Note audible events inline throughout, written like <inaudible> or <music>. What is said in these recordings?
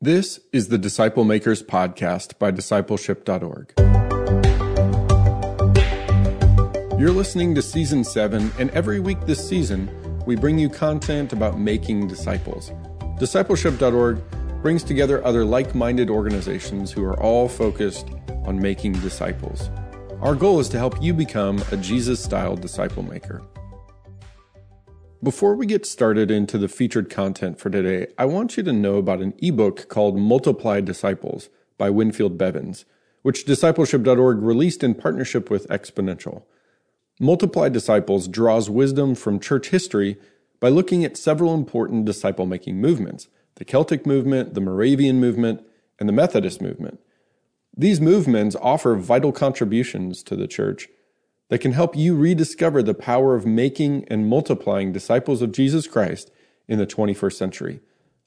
This is the Disciple Makers Podcast by discipleship.org. You're listening to Season 7, and every week this season, we bring you content about making disciples. Discipleship.org brings together other like minded organizations who are all focused on making disciples. Our goal is to help you become a Jesus style disciple maker. Before we get started into the featured content for today, I want you to know about an ebook called Multiply Disciples by Winfield Bevins, which discipleship.org released in partnership with Exponential. Multiply Disciples draws wisdom from church history by looking at several important disciple making movements the Celtic movement, the Moravian movement, and the Methodist movement. These movements offer vital contributions to the church that can help you rediscover the power of making and multiplying disciples of Jesus Christ in the 21st century.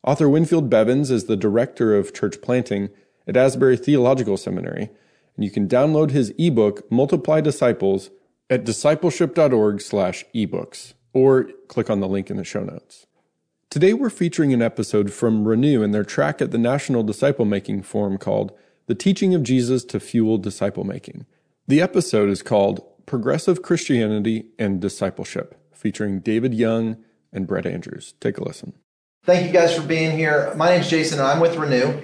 Author Winfield Bevins is the director of church planting at Asbury Theological Seminary, and you can download his ebook Multiply Disciples at discipleship.org/ebooks or click on the link in the show notes. Today we're featuring an episode from Renew and their track at the National Disciple Making Forum called The Teaching of Jesus to Fuel Disciple Making. The episode is called Progressive Christianity and Discipleship, featuring David Young and Brett Andrews. Take a listen. Thank you guys for being here. My name is Jason, and I'm with Renew.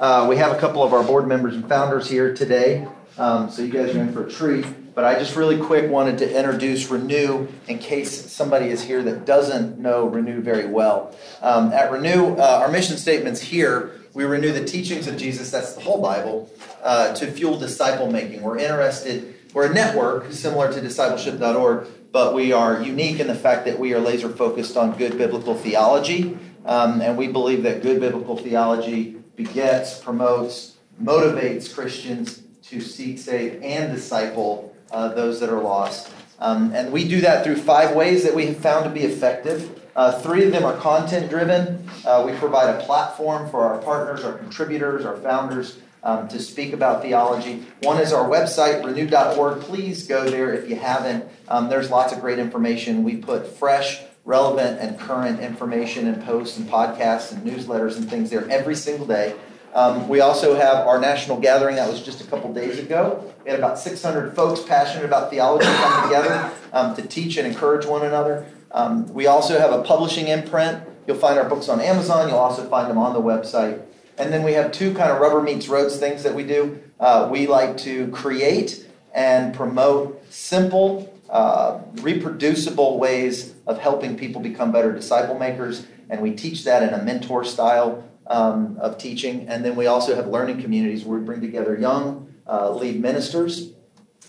Uh, we have a couple of our board members and founders here today, um, so you guys are in for a treat. But I just really quick wanted to introduce Renew in case somebody is here that doesn't know Renew very well. Um, at Renew, uh, our mission statements here we renew the teachings of Jesus, that's the whole Bible, uh, to fuel disciple making. We're interested we're a network similar to discipleship.org, but we are unique in the fact that we are laser focused on good biblical theology. Um, and we believe that good biblical theology begets, promotes, motivates Christians to seek, save, and disciple uh, those that are lost. Um, and we do that through five ways that we have found to be effective. Uh, three of them are content driven. Uh, we provide a platform for our partners, our contributors, our founders um, to speak about theology. One is our website, renew.org. Please go there if you haven't. Um, there's lots of great information. We put fresh, relevant, and current information and posts and podcasts and newsletters and things there every single day. Um, we also have our national gathering that was just a couple days ago. We had about 600 folks passionate about theology come together um, to teach and encourage one another. Um, we also have a publishing imprint. You'll find our books on Amazon. You'll also find them on the website. And then we have two kind of rubber meets roads things that we do. Uh, we like to create and promote simple, uh, reproducible ways of helping people become better disciple makers. And we teach that in a mentor style um, of teaching. And then we also have learning communities where we bring together young uh, lead ministers.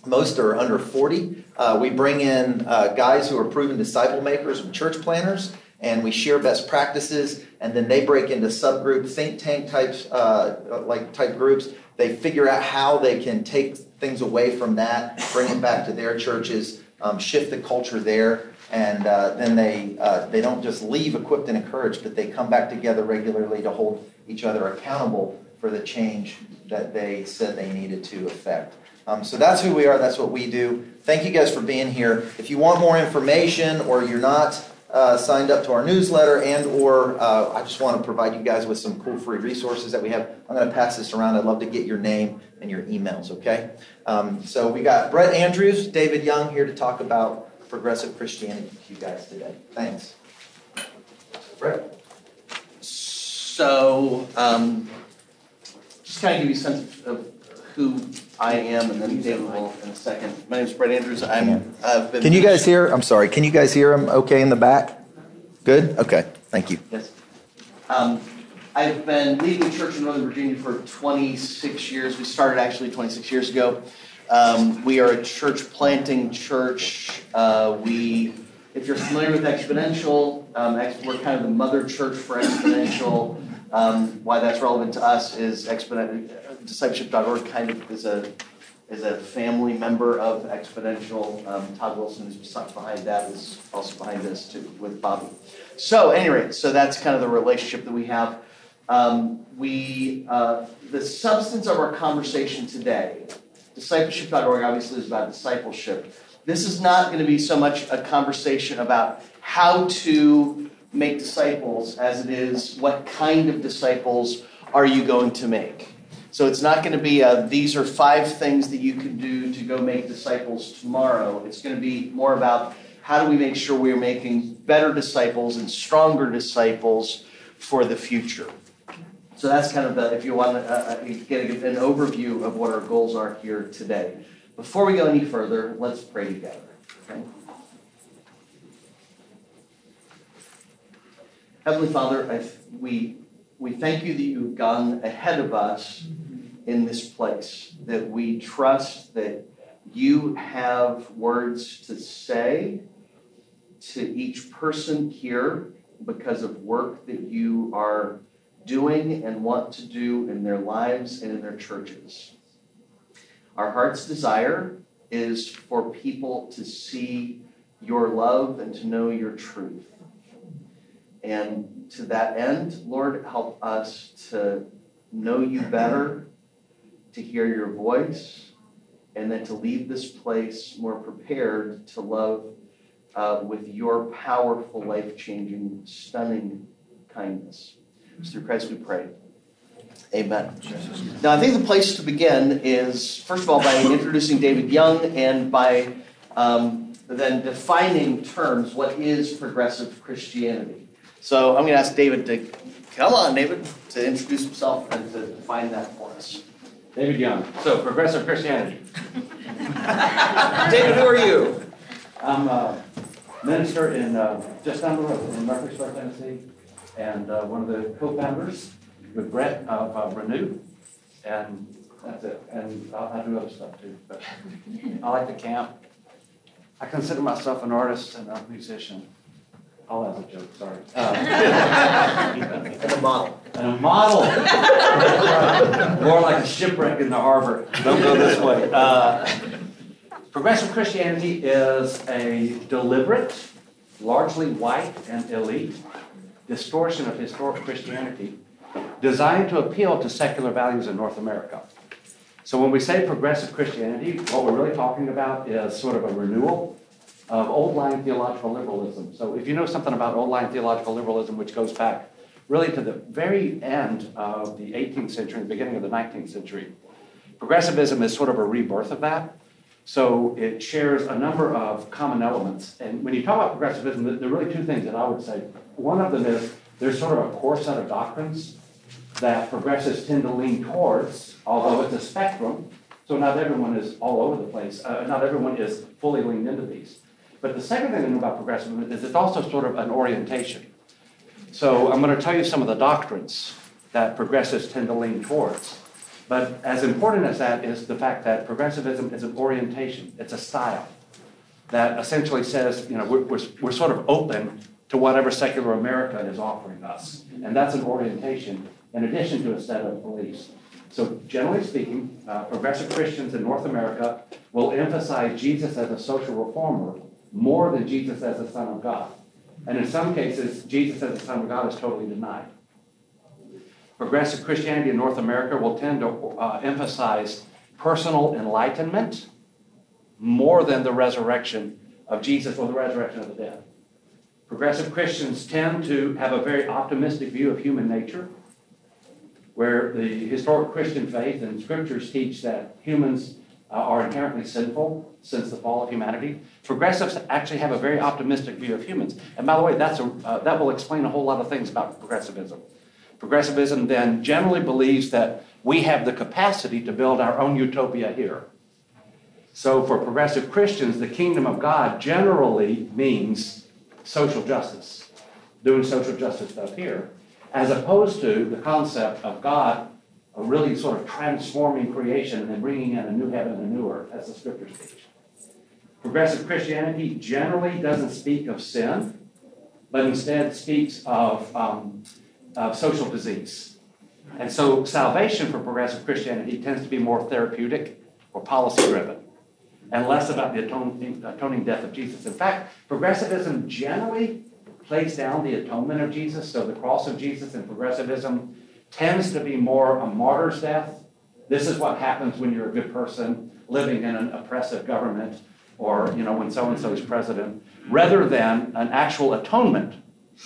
Most are under 40. Uh, we bring in uh, guys who are proven disciple makers and church planners and we share best practices and then they break into subgroup think tank types uh, like type groups. They figure out how they can take things away from that bring it back to their churches um, shift the culture there and uh, then they uh, they don't just leave equipped and encouraged but they come back together regularly to hold each other accountable for the change that they said they needed to effect um, so that's who we are that's what we do. Thank you guys for being here. If you want more information or you're not uh, signed up to our newsletter and or uh, I just want to provide you guys with some cool free resources that we have. I'm going to pass this around. I'd love to get your name and your emails, okay? Um, so we got Brett Andrews, David Young here to talk about progressive Christianity with you guys today. Thanks. Brett? So, um, just kind of give you a sense of who I am, and then David will in a second. My name is Brett Andrews. I'm. I've been Can you guys hear? I'm sorry. Can you guys hear him? Okay, in the back. Good. Okay. Thank you. Yes. Um, I've been leading the church in Northern Virginia for 26 years. We started actually 26 years ago. Um, we are a church planting church. Uh, we, if you're familiar with Exponential, um, we're kind of the mother church for Exponential. Um, why that's relevant to us is Exponential discipleship.org kind of is a is a family member of Exponential. Um, Todd Wilson, who's behind that, is also behind this too with Bobby. So, anyway, so that's kind of the relationship that we have. Um, we uh, the substance of our conversation today, discipleship.org obviously is about discipleship. This is not going to be so much a conversation about how to make disciples as it is what kind of disciples are you going to make? So it's not going to be a, these are five things that you can do to go make disciples tomorrow. It's going to be more about how do we make sure we are making better disciples and stronger disciples for the future. So that's kind of the, if you want to uh, uh get an overview of what our goals are here today. Before we go any further, let's pray together. Okay? Heavenly Father, I, we, we thank you that you've gone ahead of us in this place, that we trust that you have words to say to each person here because of work that you are doing and want to do in their lives and in their churches. Our heart's desire is for people to see your love and to know your truth. And to that end, Lord, help us to know you better, to hear your voice, and then to leave this place more prepared to love uh, with your powerful, life changing, stunning kindness. It's through Christ we pray. Amen. Now, I think the place to begin is, first of all, by introducing David Young and by um, then defining terms. What is progressive Christianity? So I'm going to ask David to come on, David, to introduce himself and to define that for us. David Young. So, progressive Christianity. <laughs> David, who are you? I'm a minister in uh, just down the road in Murfreesboro, Tennessee, and uh, one of the co-founders with Brett of uh, Renew, and that's it. And I, I do other stuff too, but I like to camp. I consider myself an artist and a musician. Oh, that's a joke, sorry. Uh, <laughs> and a model. And a model. <laughs> More like a shipwreck in the harbor. Don't go this way. Uh, progressive Christianity is a deliberate, largely white and elite distortion of historic Christianity designed to appeal to secular values in North America. So when we say progressive Christianity, what we're really talking about is sort of a renewal of old line theological liberalism. So if you know something about old line theological liberalism, which goes back really to the very end of the 18th century, the beginning of the 19th century, progressivism is sort of a rebirth of that. So it shares a number of common elements. And when you talk about progressivism, there are really two things that I would say. One of them is there's sort of a core set of doctrines that progressives tend to lean towards, although it's a spectrum. So not everyone is all over the place. Uh, not everyone is fully leaned into these. But the second thing I know about progressivism is it's also sort of an orientation. So I'm going to tell you some of the doctrines that progressives tend to lean towards. But as important as that is the fact that progressivism is an orientation, it's a style that essentially says, you know, we're, we're, we're sort of open to whatever secular America is offering us. And that's an orientation in addition to a set of beliefs. So, generally speaking, uh, progressive Christians in North America will emphasize Jesus as a social reformer more than Jesus as the Son of God. And in some cases, Jesus as the Son of God is totally denied. Progressive Christianity in North America will tend to uh, emphasize personal enlightenment more than the resurrection of Jesus or the resurrection of the dead. Progressive Christians tend to have a very optimistic view of human nature, where the historic Christian faith and scriptures teach that humans uh, are inherently sinful since the fall of humanity. Progressives actually have a very optimistic view of humans. And by the way, that's a, uh, that will explain a whole lot of things about progressivism. Progressivism then generally believes that we have the capacity to build our own utopia here. So for progressive Christians, the kingdom of God generally means social justice, doing social justice stuff here, as opposed to the concept of God really sort of transforming creation and then bringing in a new heaven and a new earth, as the scriptures teach. Progressive Christianity generally doesn't speak of sin, but instead speaks of, um, of social disease. And so salvation for progressive Christianity tends to be more therapeutic or policy driven and less about the atoning, atoning death of Jesus. In fact, progressivism generally plays down the atonement of Jesus, so the cross of Jesus and progressivism tends to be more a martyr's death. This is what happens when you're a good person living in an oppressive government or you know when so and so is president, rather than an actual atonement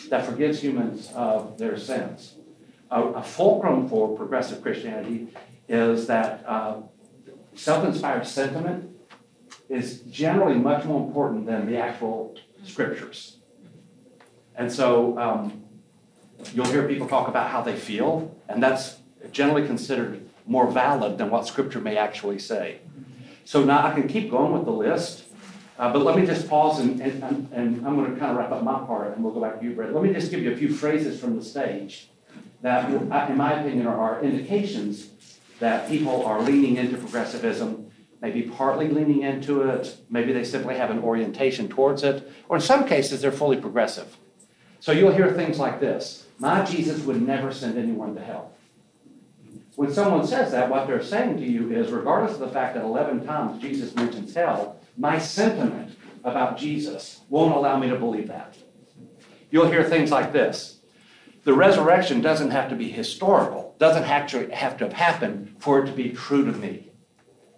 that forgives humans of their sins. a, a fulcrum for progressive Christianity is that uh, self inspired sentiment is generally much more important than the actual scriptures. And so um, you'll hear people talk about how they feel, and that's generally considered more valid than what scripture may actually say. So now I can keep going with the list, uh, but let me just pause and, and, and I'm going to kind of wrap up my part and we'll go back to you, Brett. Let me just give you a few phrases from the stage that, in my opinion, are indications that people are leaning into progressivism, maybe partly leaning into it, maybe they simply have an orientation towards it, or in some cases, they're fully progressive. So you'll hear things like this My Jesus would never send anyone to hell. When someone says that, what they're saying to you is regardless of the fact that 11 times Jesus mentions hell, my sentiment about Jesus won't allow me to believe that. You'll hear things like this The resurrection doesn't have to be historical, doesn't actually have to have happened for it to be true to me.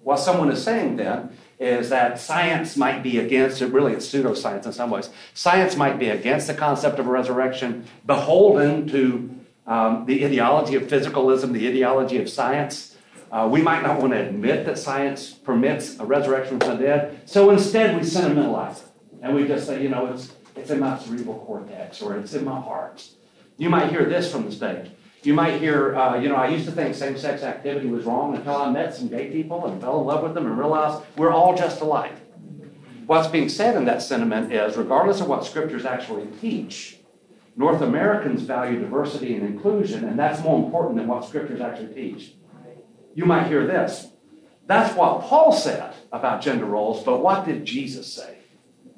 What someone is saying then is that science might be against it, really, it's pseudoscience in some ways. Science might be against the concept of a resurrection, beholden to um, the ideology of physicalism, the ideology of science. Uh, we might not want to admit that science permits a resurrection from the dead. So instead, we sentimentalize it. And we just say, you know, it's, it's in my cerebral cortex or it's in my heart. You might hear this from the stage. You might hear, uh, you know, I used to think same sex activity was wrong until I met some gay people and fell in love with them and realized we're all just alike. What's being said in that sentiment is regardless of what scriptures actually teach, North Americans value diversity and inclusion, and that's more important than what scriptures actually teach. You might hear this. That's what Paul said about gender roles, but what did Jesus say?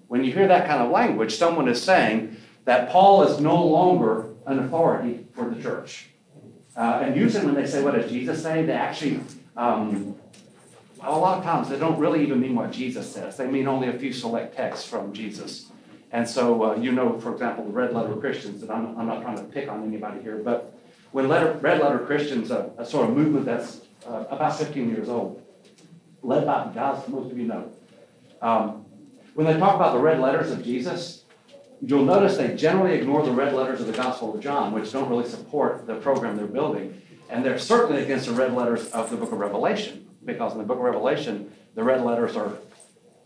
When you hear that kind of language, someone is saying that Paul is no longer an authority for the church. Uh, and usually, when they say, What does Jesus say? they actually, um, a lot of times, they don't really even mean what Jesus says. They mean only a few select texts from Jesus. And so, uh, you know, for example, the Red Letter Christians, and I'm, I'm not trying to pick on anybody here, but when letter, Red Letter Christians, a, a sort of movement that's uh, about 15 years old, led by guys most of you know, um, when they talk about the red letters of Jesus, you'll notice they generally ignore the red letters of the Gospel of John, which don't really support the program they're building. And they're certainly against the red letters of the book of Revelation, because in the book of Revelation, the red letters are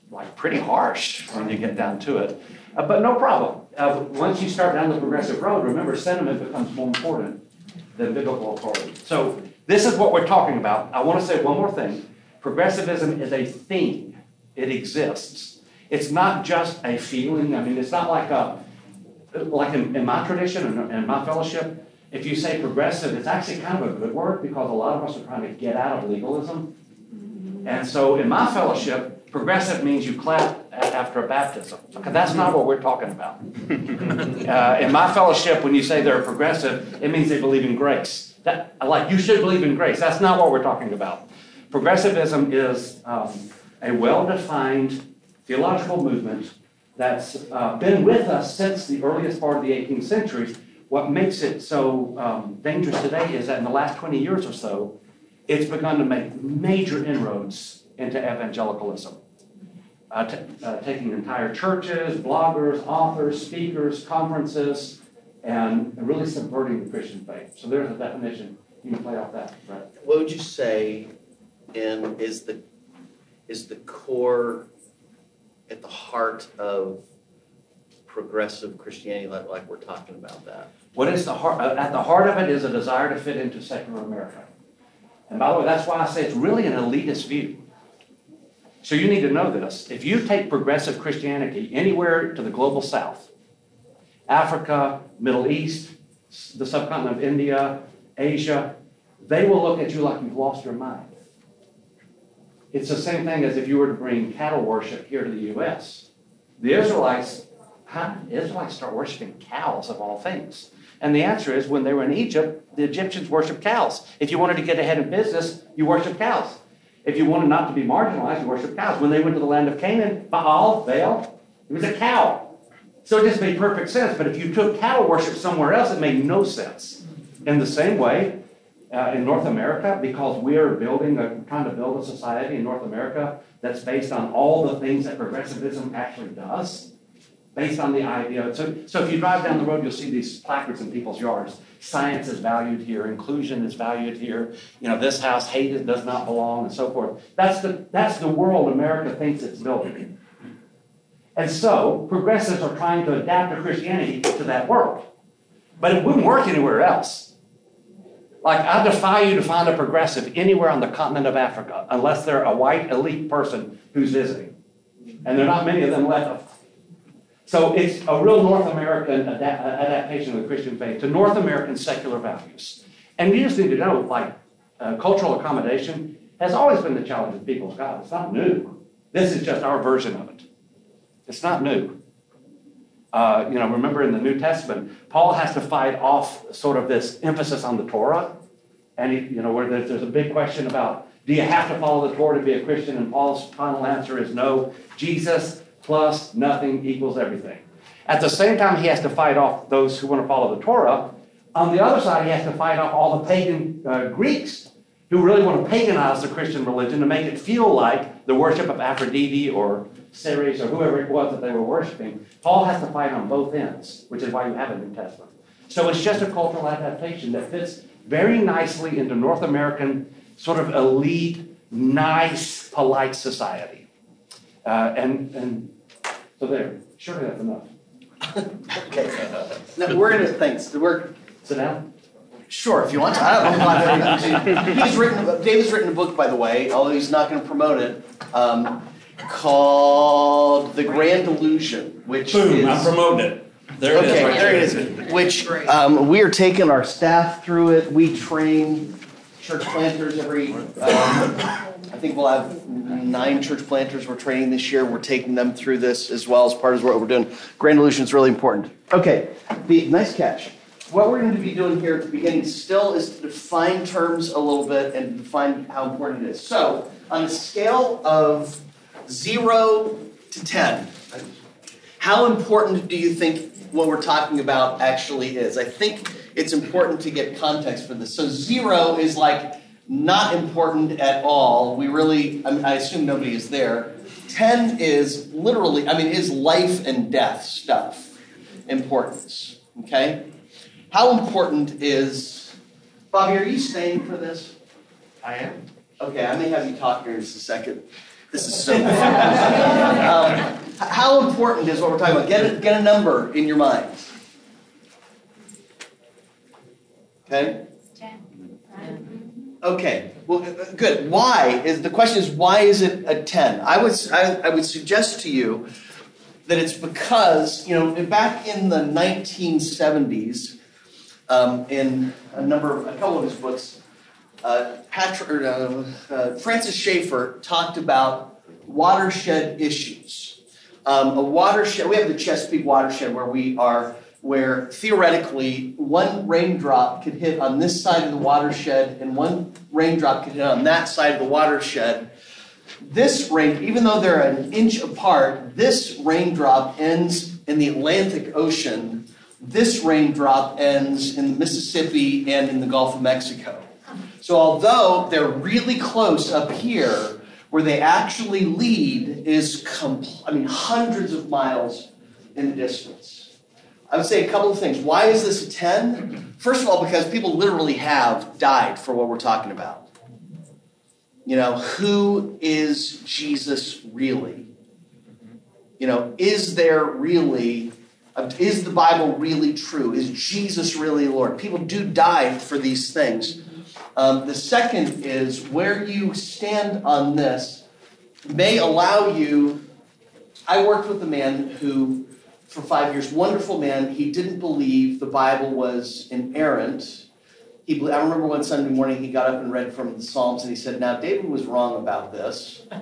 like pretty harsh when you get down to it. Uh, but no problem. Uh, once you start down the progressive road, remember, sentiment becomes more important than biblical authority. So, this is what we're talking about. I want to say one more thing. Progressivism is a thing, it exists. It's not just a feeling. I mean, it's not like a, like in, in my tradition and in my fellowship, if you say progressive, it's actually kind of a good word because a lot of us are trying to get out of legalism. And so in my fellowship, Progressive means you clap after a baptism. Okay, that's not what we're talking about. <laughs> Uh, in my fellowship, when you say they're progressive, it means they believe in grace. That, like you should believe in grace. That's not what we're talking about. Progressivism is um, a well-defined theological movement that's uh, been with us since the earliest part of the 18th century. What makes it so um, dangerous today is that in the last 20 years or so, it's begun to make major inroads into evangelicalism uh, t- uh, taking entire churches, bloggers, authors, speakers, conferences, and really subverting the Christian faith. So there's a definition. You can play off that, right? What would you say in is the is the core at the heart of progressive Christianity, like, like we're talking about that? What is the heart? Uh, at the heart of it is a desire to fit into secular America. And by the way, that's why I say it's really an elitist view. So you need to know this. If you take progressive Christianity anywhere to the global south, Africa, Middle East, the subcontinent of India, Asia, they will look at you like you've lost your mind. It's the same thing as if you were to bring cattle worship here to the U.S. The Israelites, huh? Israelites start worshiping cows of all things. And the answer is when they were in Egypt, the Egyptians worshiped cows. If you wanted to get ahead in business, you worship cows. If you wanted not to be marginalized, you worship cows. When they went to the land of Canaan, Baal, Baal, it was a cow. So it just made perfect sense. But if you took cattle worship somewhere else, it made no sense. In the same way, uh, in North America, because we are building, a, trying to build a society in North America that's based on all the things that progressivism actually does, based on the idea. So, so if you drive down the road, you'll see these placards in people's yards. Science is valued here, inclusion is valued here. You know, this house hated does not belong, and so forth. That's the that's the world America thinks it's building. And so progressives are trying to adapt Christianity to that world. But it wouldn't work anywhere else. Like, I defy you to find a progressive anywhere on the continent of Africa unless they're a white elite person who's visiting. And there are not many of them left. So it's a real North American adaptation of the Christian faith to North American secular values. And you just need to know, like, uh, cultural accommodation has always been the challenge of people's God. It's not new. This is just our version of it. It's not new. Uh, you know, remember in the New Testament, Paul has to fight off sort of this emphasis on the Torah. And, he, you know, where there's, there's a big question about do you have to follow the Torah to be a Christian? And Paul's final answer is no. Jesus plus nothing equals everything. At the same time, he has to fight off those who want to follow the Torah. On the other side, he has to fight off all the pagan uh, Greeks who really want to paganize the Christian religion to make it feel like the worship of Aphrodite or Ceres or whoever it was that they were worshiping. Paul has to fight on both ends, which is why you have a New Testament. So it's just a cultural adaptation that fits very nicely into North American sort of elite, nice, polite society. Uh, and, and so there, surely that's enough. <laughs> okay. Now we're gonna thanks. We're sit down. Sure, if you want to. I don't know why. he's written. David's written a book, by the way, although he's not going to promote it, um, called "The Grand Illusion," which Boom! is, I'm promoting it. There okay, it is. Right there it is. Which um, we are taking our staff through it. We train church planters every. Um, I think we'll have nine church planters we're training this year. We're taking them through this as well as part of what we're doing. Grand Illusion is really important. Okay, the nice catch. What we're going to be doing here at the beginning still is to define terms a little bit and define how important it is. So, on a scale of zero to ten, how important do you think what we're talking about actually is? I think it's important to get context for this. So, zero is like not important at all. We really, I, mean, I assume nobody is there. 10 is literally, I mean, is life and death stuff importance. Okay? How important is, Bobby, are you staying for this? I am. Okay, I may have you talk here in just a second. This is so <laughs> um, how important is what we're talking about? Get a, get a number in your mind. Okay? Okay. Well, uh, good. Why is the question is why is it a ten? I would I, I would suggest to you that it's because you know back in the 1970s, um, in a number of a couple of his books, uh, Patrick, uh, uh, Francis Schaeffer talked about watershed issues. Um, a watershed. We have the Chesapeake watershed where we are where theoretically one raindrop could hit on this side of the watershed and one raindrop could hit on that side of the watershed. This rain, even though they're an inch apart, this raindrop ends in the Atlantic Ocean. This raindrop ends in the Mississippi and in the Gulf of Mexico. So, although they're really close up here, where they actually lead is, compl- I mean, hundreds of miles in the distance. I would say a couple of things. Why is this a 10? First of all, because people literally have died for what we're talking about. You know, who is Jesus really? You know, is there really, is the Bible really true? Is Jesus really Lord? People do die for these things. Um, the second is where you stand on this may allow you. I worked with a man who for five years. Wonderful man. He didn't believe the Bible was inerrant. He, I remember one Sunday morning he got up and read from the Psalms and he said, Now, David was wrong about this. <laughs>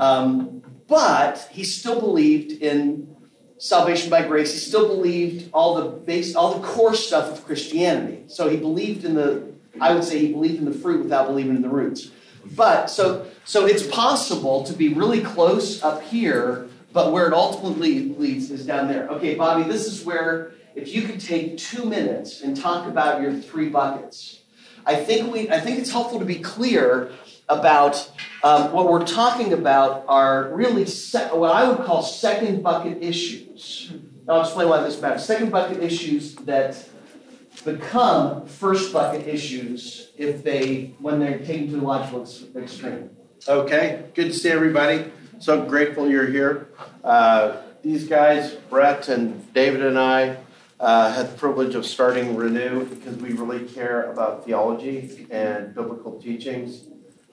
Um, but he still believed in salvation by grace. He still believed all the base, all the core stuff of Christianity. So he believed in the, I would say he believed in the fruit without believing in the roots. But so so it's possible to be really close up here but where it ultimately leads is down there. Okay, Bobby, this is where if you could take two minutes and talk about your three buckets. I think we I think it's helpful to be clear about um, what we're talking about are really what I would call second bucket issues. I'll explain why this matters. Second bucket issues that become first bucket issues if they when they're taken to the logical extreme. Okay, good to see everybody. So grateful you're here. Uh, these guys, Brett and David and I, uh, had the privilege of starting Renew because we really care about theology and biblical teachings.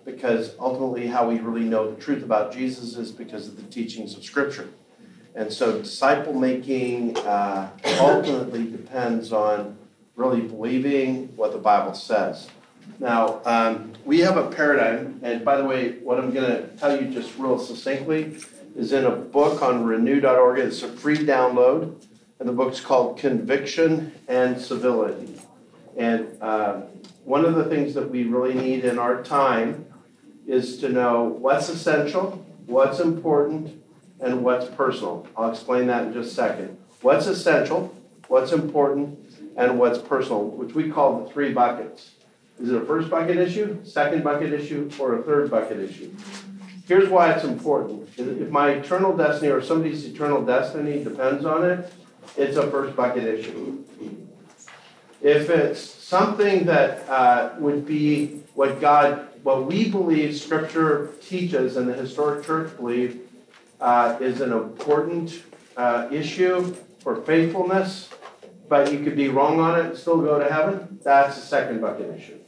Because ultimately, how we really know the truth about Jesus is because of the teachings of Scripture. And so, disciple making uh, ultimately depends on really believing what the Bible says. Now, um, we have a paradigm, and by the way, what I'm going to tell you just real succinctly is in a book on renew.org. It's a free download, and the book's called Conviction and Civility. And uh, one of the things that we really need in our time is to know what's essential, what's important, and what's personal. I'll explain that in just a second. What's essential, what's important, and what's personal, which we call the three buckets. Is it a first bucket issue, second bucket issue, or a third bucket issue? Here's why it's important. If my eternal destiny or somebody's eternal destiny depends on it, it's a first bucket issue. If it's something that uh, would be what God, what we believe Scripture teaches and the historic church believe uh, is an important uh, issue for faithfulness, but you could be wrong on it and still go to heaven, that's the second bucket issue.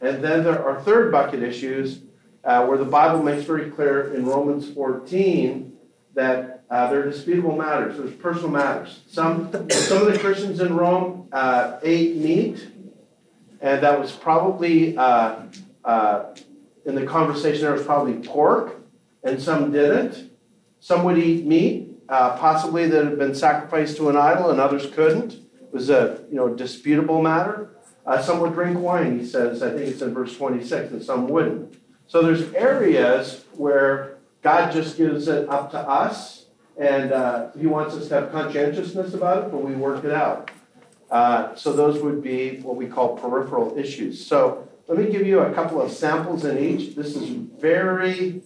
And then there are third bucket issues uh, where the Bible makes very clear in Romans 14 that uh, they're disputable matters. There's personal matters. Some some of the Christians in Rome uh, ate meat, and that was probably uh, uh, in the conversation there was probably pork, and some didn't. Some would eat meat, uh, possibly that had been sacrificed to an idol, and others couldn't. It was a you know disputable matter. Uh, some would drink wine, he says. I think it's in verse 26, and some wouldn't. So there's areas where God just gives it up to us, and uh, He wants us to have conscientiousness about it, but we work it out. Uh, so those would be what we call peripheral issues. So let me give you a couple of samples in each. This is very,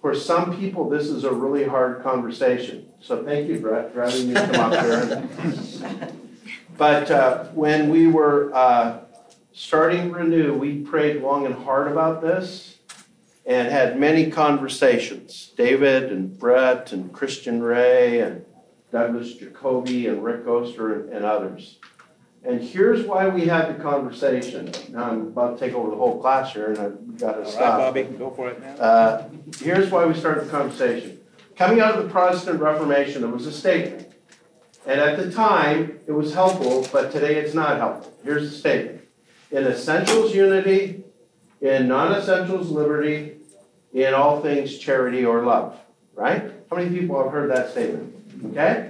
for some people, this is a really hard conversation. So thank you, Brett, for having me come up here. <laughs> But uh, when we were uh, starting Renew, we prayed long and hard about this and had many conversations. David and Brett and Christian Ray and Douglas Jacoby and Rick Oster and, and others. And here's why we had the conversation. Now I'm about to take over the whole class here, and I've got to All stop. right, Bobby, go for it now. Uh, here's why we started the conversation. Coming out of the Protestant Reformation, there was a statement. And at the time, it was helpful, but today it's not helpful. Here's the statement In essentials, unity. In non essentials, liberty. In all things, charity or love. Right? How many people have heard that statement? Okay?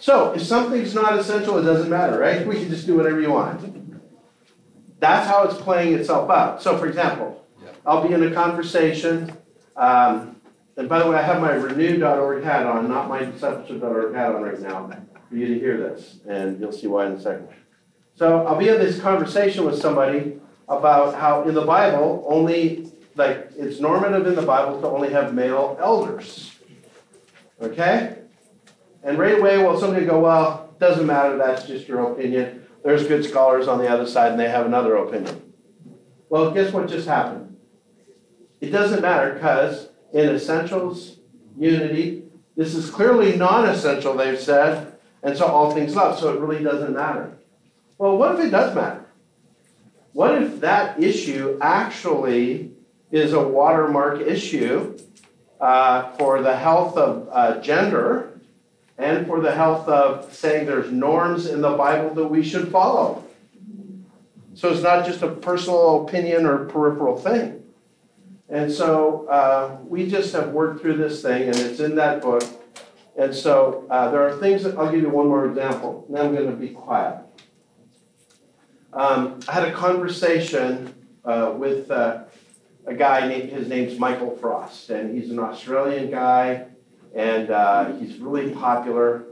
So, if something's not essential, it doesn't matter, right? We can just do whatever you want. That's how it's playing itself out. So, for example, I'll be in a conversation. Um, and by the way, I have my renew.org hat on, not my discipleship.org hat on right now for you to hear this, and you'll see why in a second. So I'll be in this conversation with somebody about how in the Bible, only, like, it's normative in the Bible to only have male elders. Okay? And right away, well, somebody go, well, doesn't matter, that's just your opinion. There's good scholars on the other side, and they have another opinion. Well, guess what just happened? It doesn't matter because in essentials, unity, this is clearly non essential, they've said, and so all things love, so it really doesn't matter. Well, what if it does matter? What if that issue actually is a watermark issue uh, for the health of uh, gender and for the health of saying there's norms in the Bible that we should follow? So it's not just a personal opinion or peripheral thing. And so uh, we just have worked through this thing, and it's in that book. And so uh, there are things that I'll give you one more example, then I'm going to be quiet. Um, I had a conversation uh, with uh, a guy, named, his name's Michael Frost, and he's an Australian guy, and uh, he's really popular.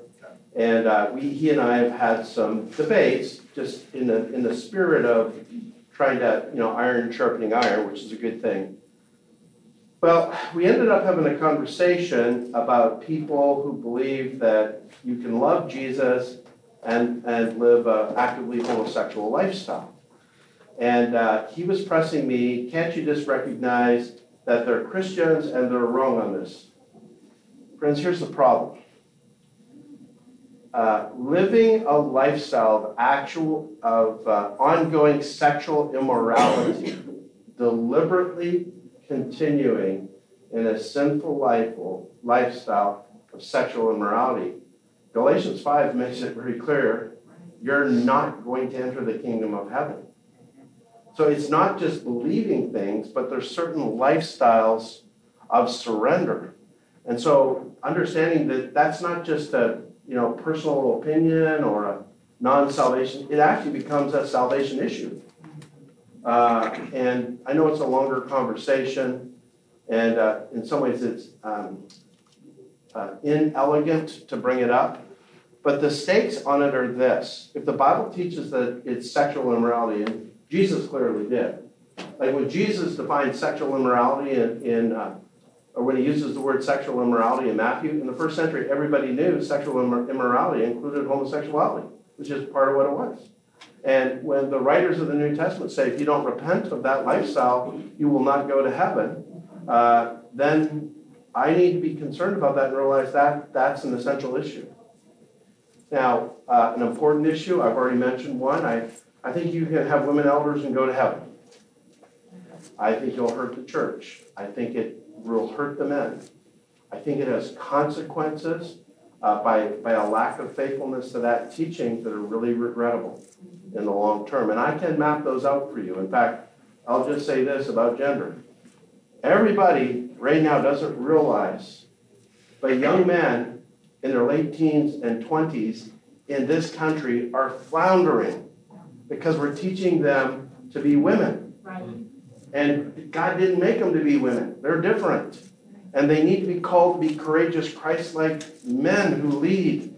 And uh, we, he and I have had some debates, just in the in the spirit of trying to, you know, iron sharpening iron, which is a good thing. Well, we ended up having a conversation about people who believe that you can love Jesus and, and live an actively homosexual lifestyle. And uh, he was pressing me, can't you just recognize that they're Christians and they're wrong on this? Friends, here's the problem. Uh, living a lifestyle of actual, of uh, ongoing sexual immorality, deliberately continuing in a sinful life, lifestyle of sexual immorality. Galatians 5 makes it very clear you're not going to enter the kingdom of heaven. So it's not just believing things, but there's certain lifestyles of surrender. And so understanding that that's not just a you know personal opinion or a non-salvation, it actually becomes a salvation issue. Uh, and I know it's a longer conversation, and uh, in some ways it's um, uh, inelegant to bring it up. But the stakes on it are this: if the Bible teaches that it's sexual immorality, and Jesus clearly did, like when Jesus defined sexual immorality in, in uh, or when he uses the word sexual immorality in Matthew, in the first century, everybody knew sexual immorality included homosexuality, which is part of what it was. And when the writers of the New Testament say, if you don't repent of that lifestyle, you will not go to heaven, uh, then I need to be concerned about that and realize that that's an essential issue. Now, uh, an important issue, I've already mentioned one. I, I think you can have women elders and go to heaven. I think you'll hurt the church. I think it will hurt the men. I think it has consequences uh, by, by a lack of faithfulness to that teaching that are really regrettable in the long term. And I can map those out for you. In fact, I'll just say this about gender. Everybody right now doesn't realize, but young men in their late teens and 20s in this country are floundering because we're teaching them to be women. Right. And God didn't make them to be women, they're different. And they need to be called to be courageous, Christ like men who lead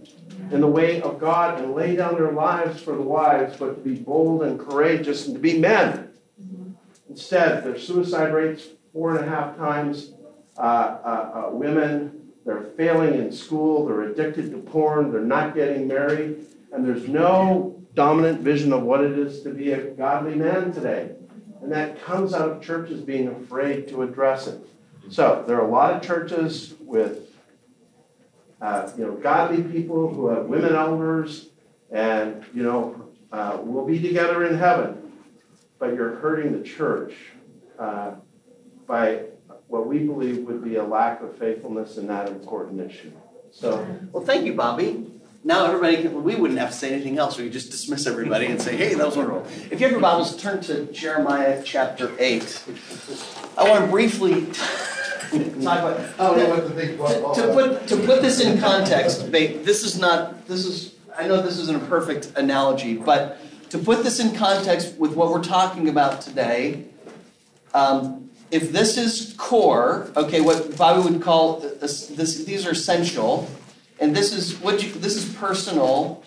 in the way of God and lay down their lives for the wives, but to be bold and courageous and to be men. Instead, their suicide rates four and a half times uh, uh, uh, women. They're failing in school. They're addicted to porn. They're not getting married. And there's no dominant vision of what it is to be a godly man today. And that comes out of churches being afraid to address it. So there are a lot of churches with uh, you know, godly people who have women elders, and you know, uh, we'll be together in heaven. But you're hurting the church uh, by what we believe would be a lack of faithfulness in that important issue. So, well, thank you, Bobby. Now everybody can, we wouldn't have to say anything else. We could just dismiss everybody and say, hey, that was wonderful. If you have your Bibles, turn to Jeremiah chapter 8. I want to briefly talk about. I don't know what to. To put, to put this in context, this is not, this is, I know this isn't a perfect analogy, but to put this in context with what we're talking about today, um, if this is core, okay, what Bobby would call this, this, these are essential, and this is what you, this is personal,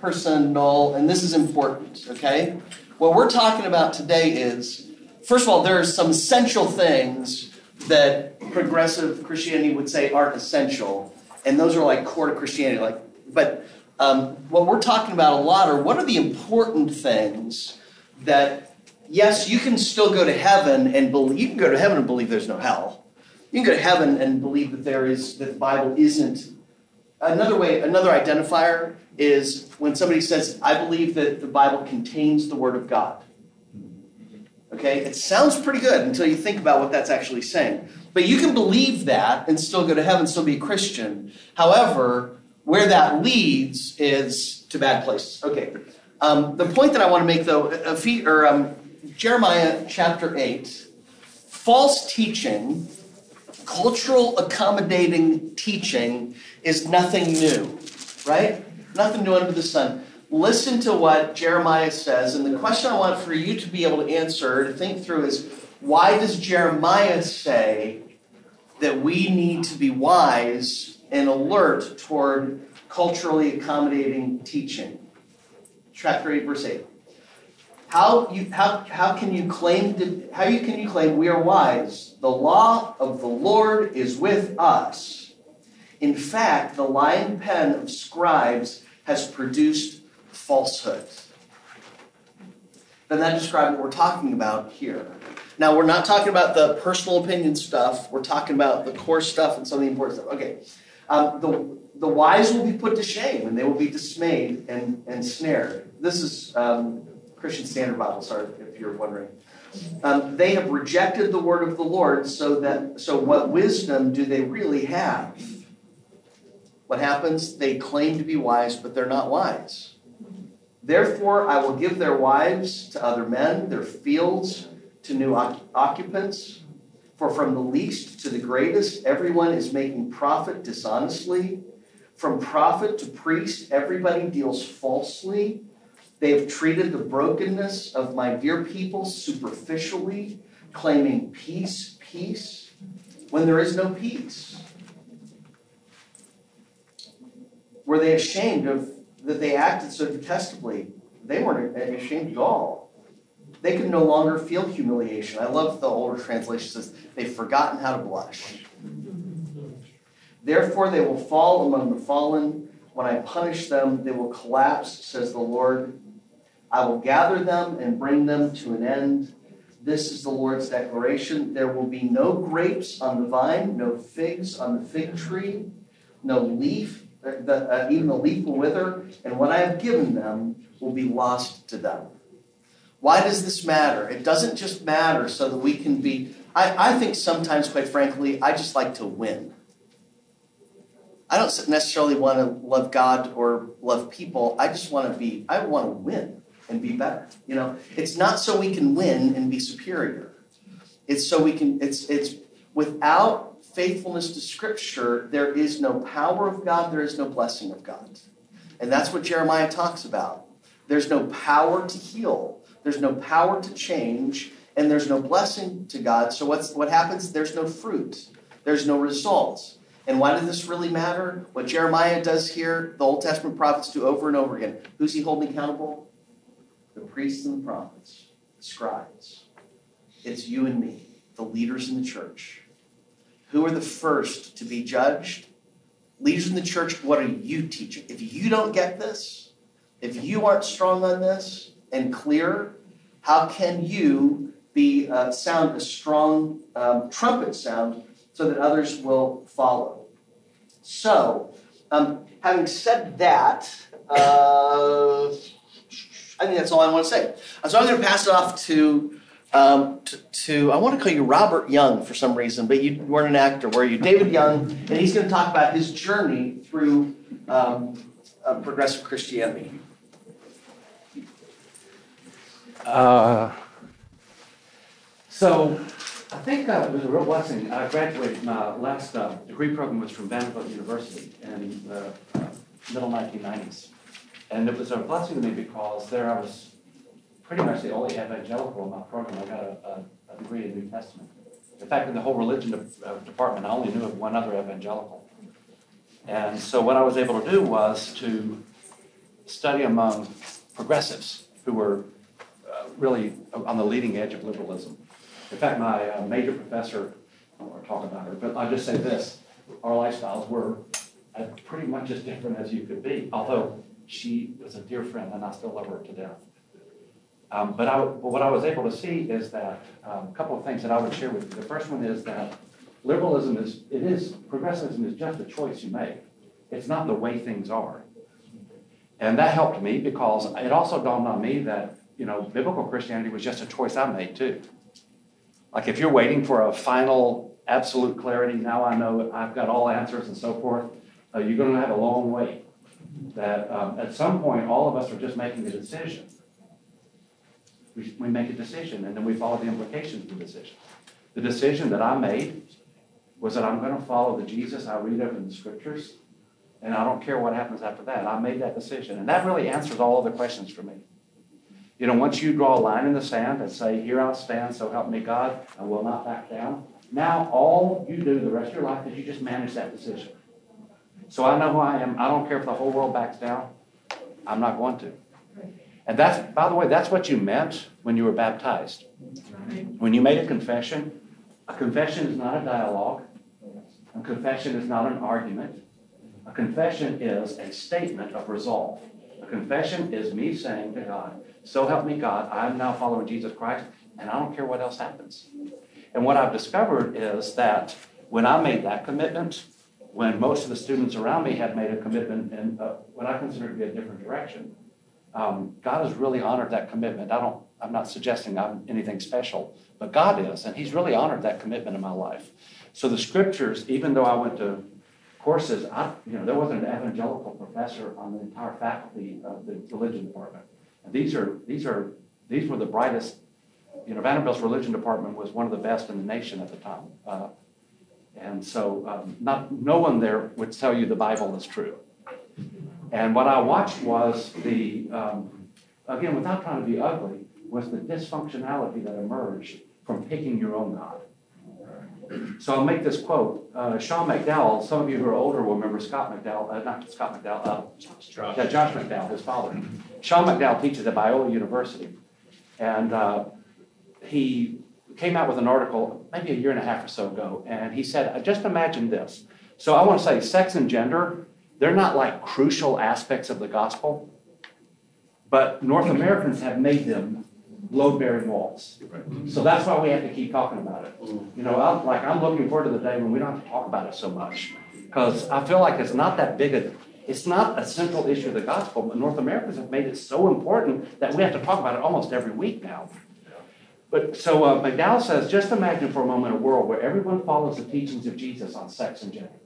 personal, and this is important. Okay, what we're talking about today is, first of all, there are some essential things that progressive Christianity would say aren't essential, and those are like core to Christianity. Like, but um, what we're talking about a lot are what are the important things that yes, you can still go to heaven and believe, you can go to heaven and believe there's no hell. You can go to heaven and believe that there is, that the Bible isn't. Another way, another identifier is when somebody says, I believe that the Bible contains the Word of God. Okay, it sounds pretty good until you think about what that's actually saying. But you can believe that and still go to heaven, still be a Christian. However, where that leads is to bad places. Okay. Um, the point that I want to make, though, or um, Jeremiah chapter 8, false teaching, cultural accommodating teaching is nothing new, right? Nothing new under the sun. Listen to what Jeremiah says, and the question I want for you to be able to answer, to think through, is why does Jeremiah say that we need to be wise and alert toward culturally accommodating teaching? Chapter 8, verse 8. How you how how can you claim to, how you can you claim we are wise? The law of the Lord is with us. In fact, the lying pen of scribes has produced falsehood. Then that describes what we're talking about here. Now we're not talking about the personal opinion stuff. We're talking about the core stuff and some of the important stuff. Okay, um, the the wise will be put to shame and they will be dismayed and, and snared. This is um, Christian Standard Bible, sorry if you're wondering. Um, they have rejected the word of the Lord, so that so what wisdom do they really have? What happens? They claim to be wise, but they're not wise. Therefore, I will give their wives to other men, their fields to new occupants. For from the least to the greatest, everyone is making profit dishonestly. From prophet to priest, everybody deals falsely. They have treated the brokenness of my dear people superficially, claiming peace, peace, when there is no peace. Were they ashamed of that they acted so detestably? They weren't ashamed at all. They could no longer feel humiliation. I love the older translation says they've forgotten how to blush. Therefore, they will fall among the fallen. When I punish them, they will collapse, says the Lord. I will gather them and bring them to an end. This is the Lord's declaration. There will be no grapes on the vine, no figs on the fig tree, no leaf, uh, the, uh, even the leaf will wither, and what I have given them will be lost to them. Why does this matter? It doesn't just matter so that we can be. I, I think sometimes, quite frankly, I just like to win. I don't necessarily want to love God or love people. I just want to be, I want to win and be better. You know, it's not so we can win and be superior. It's so we can, it's, it's without faithfulness to Scripture, there is no power of God, there is no blessing of God. And that's what Jeremiah talks about. There's no power to heal, there's no power to change, and there's no blessing to God. So what's, what happens? There's no fruit, there's no results. And why does this really matter? What Jeremiah does here, the Old Testament prophets do over and over again. Who's he holding accountable? The priests and the prophets, the scribes. It's you and me, the leaders in the church. Who are the first to be judged? Leaders in the church, what are you teaching? If you don't get this, if you aren't strong on this and clear, how can you be uh, sound a strong um, trumpet sound so that others will follow? So, um, having said that, uh, I think that's all I want to say. So I'm going to pass it off to, um, to, to, I want to call you Robert Young for some reason, but you weren't an actor, were you? David Young, and he's going to talk about his journey through um, uh, progressive Christianity. Uh, so I think uh, it was a real blessing. I graduated, my last uh, degree program was from Vanderbilt University in the uh, middle 1990s. And it was a blessing to me because there I was pretty much the only evangelical in my program. I got a, a, a degree in New Testament. In fact, in the whole religion de- uh, department, I only knew of one other evangelical. And so what I was able to do was to study among progressives who were uh, really on the leading edge of liberalism. In fact, my uh, major professor, I don't want to talk about her, but I'll just say this our lifestyles were uh, pretty much as different as you could be, although she was a dear friend, and I still love her to death. Um, but, I, but what I was able to see is that um, a couple of things that I would share with you. The first one is that liberalism is it is progressivism is just a choice you make. It's not the way things are, and that helped me because it also dawned on me that you know biblical Christianity was just a choice I made too. Like if you're waiting for a final absolute clarity, now I know I've got all answers and so forth. Uh, you're going to have a long wait that um, at some point all of us are just making a decision. We, we make a decision and then we follow the implications of the decision. The decision that I made was that I'm going to follow the Jesus I read of in the scriptures, and I don't care what happens after that. I made that decision, and that really answers all of the questions for me. You know, once you draw a line in the sand and say, Here I stand, so help me God, I will not back down, now all you do the rest of your life is you just manage that decision. So I know who I am. I don't care if the whole world backs down. I'm not going to. And that's, by the way, that's what you meant when you were baptized. When you made a confession, a confession is not a dialogue, a confession is not an argument. A confession is a statement of resolve. A confession is me saying to God, So help me God, I'm now following Jesus Christ, and I don't care what else happens. And what I've discovered is that when I made that commitment, when most of the students around me had made a commitment in uh, what I consider to be a different direction, um, God has really honored that commitment. I don't, I'm not suggesting I'm anything special, but God is, and He's really honored that commitment in my life. So the scriptures, even though I went to courses, I, you know, there wasn't an evangelical professor on the entire faculty of the religion department. And these are, these are, these were the brightest. You know, Vanderbilt's religion department was one of the best in the nation at the time. Uh, and so, um, not, no one there would tell you the Bible is true. And what I watched was the, um, again, without trying to be ugly, was the dysfunctionality that emerged from picking your own God. So I'll make this quote. Uh, Sean McDowell, some of you who are older will remember Scott McDowell, uh, not Scott McDowell, uh, Josh. Yeah, Josh McDowell, his father. Sean McDowell teaches at Biola University. And uh, he came out with an article maybe a year and a half or so ago, and he said, just imagine this. So I want to say sex and gender, they're not like crucial aspects of the gospel, but North Americans have made them load bearing walls. So that's why we have to keep talking about it. Mm. You know, I'm, like I'm looking forward to the day when we don't have to talk about it so much because I feel like it's not that big a it's not a central issue of the gospel, but North Americans have made it so important that we have to talk about it almost every week now. But so uh, McDowell says, just imagine for a moment a world where everyone follows the teachings of Jesus on sex and gender.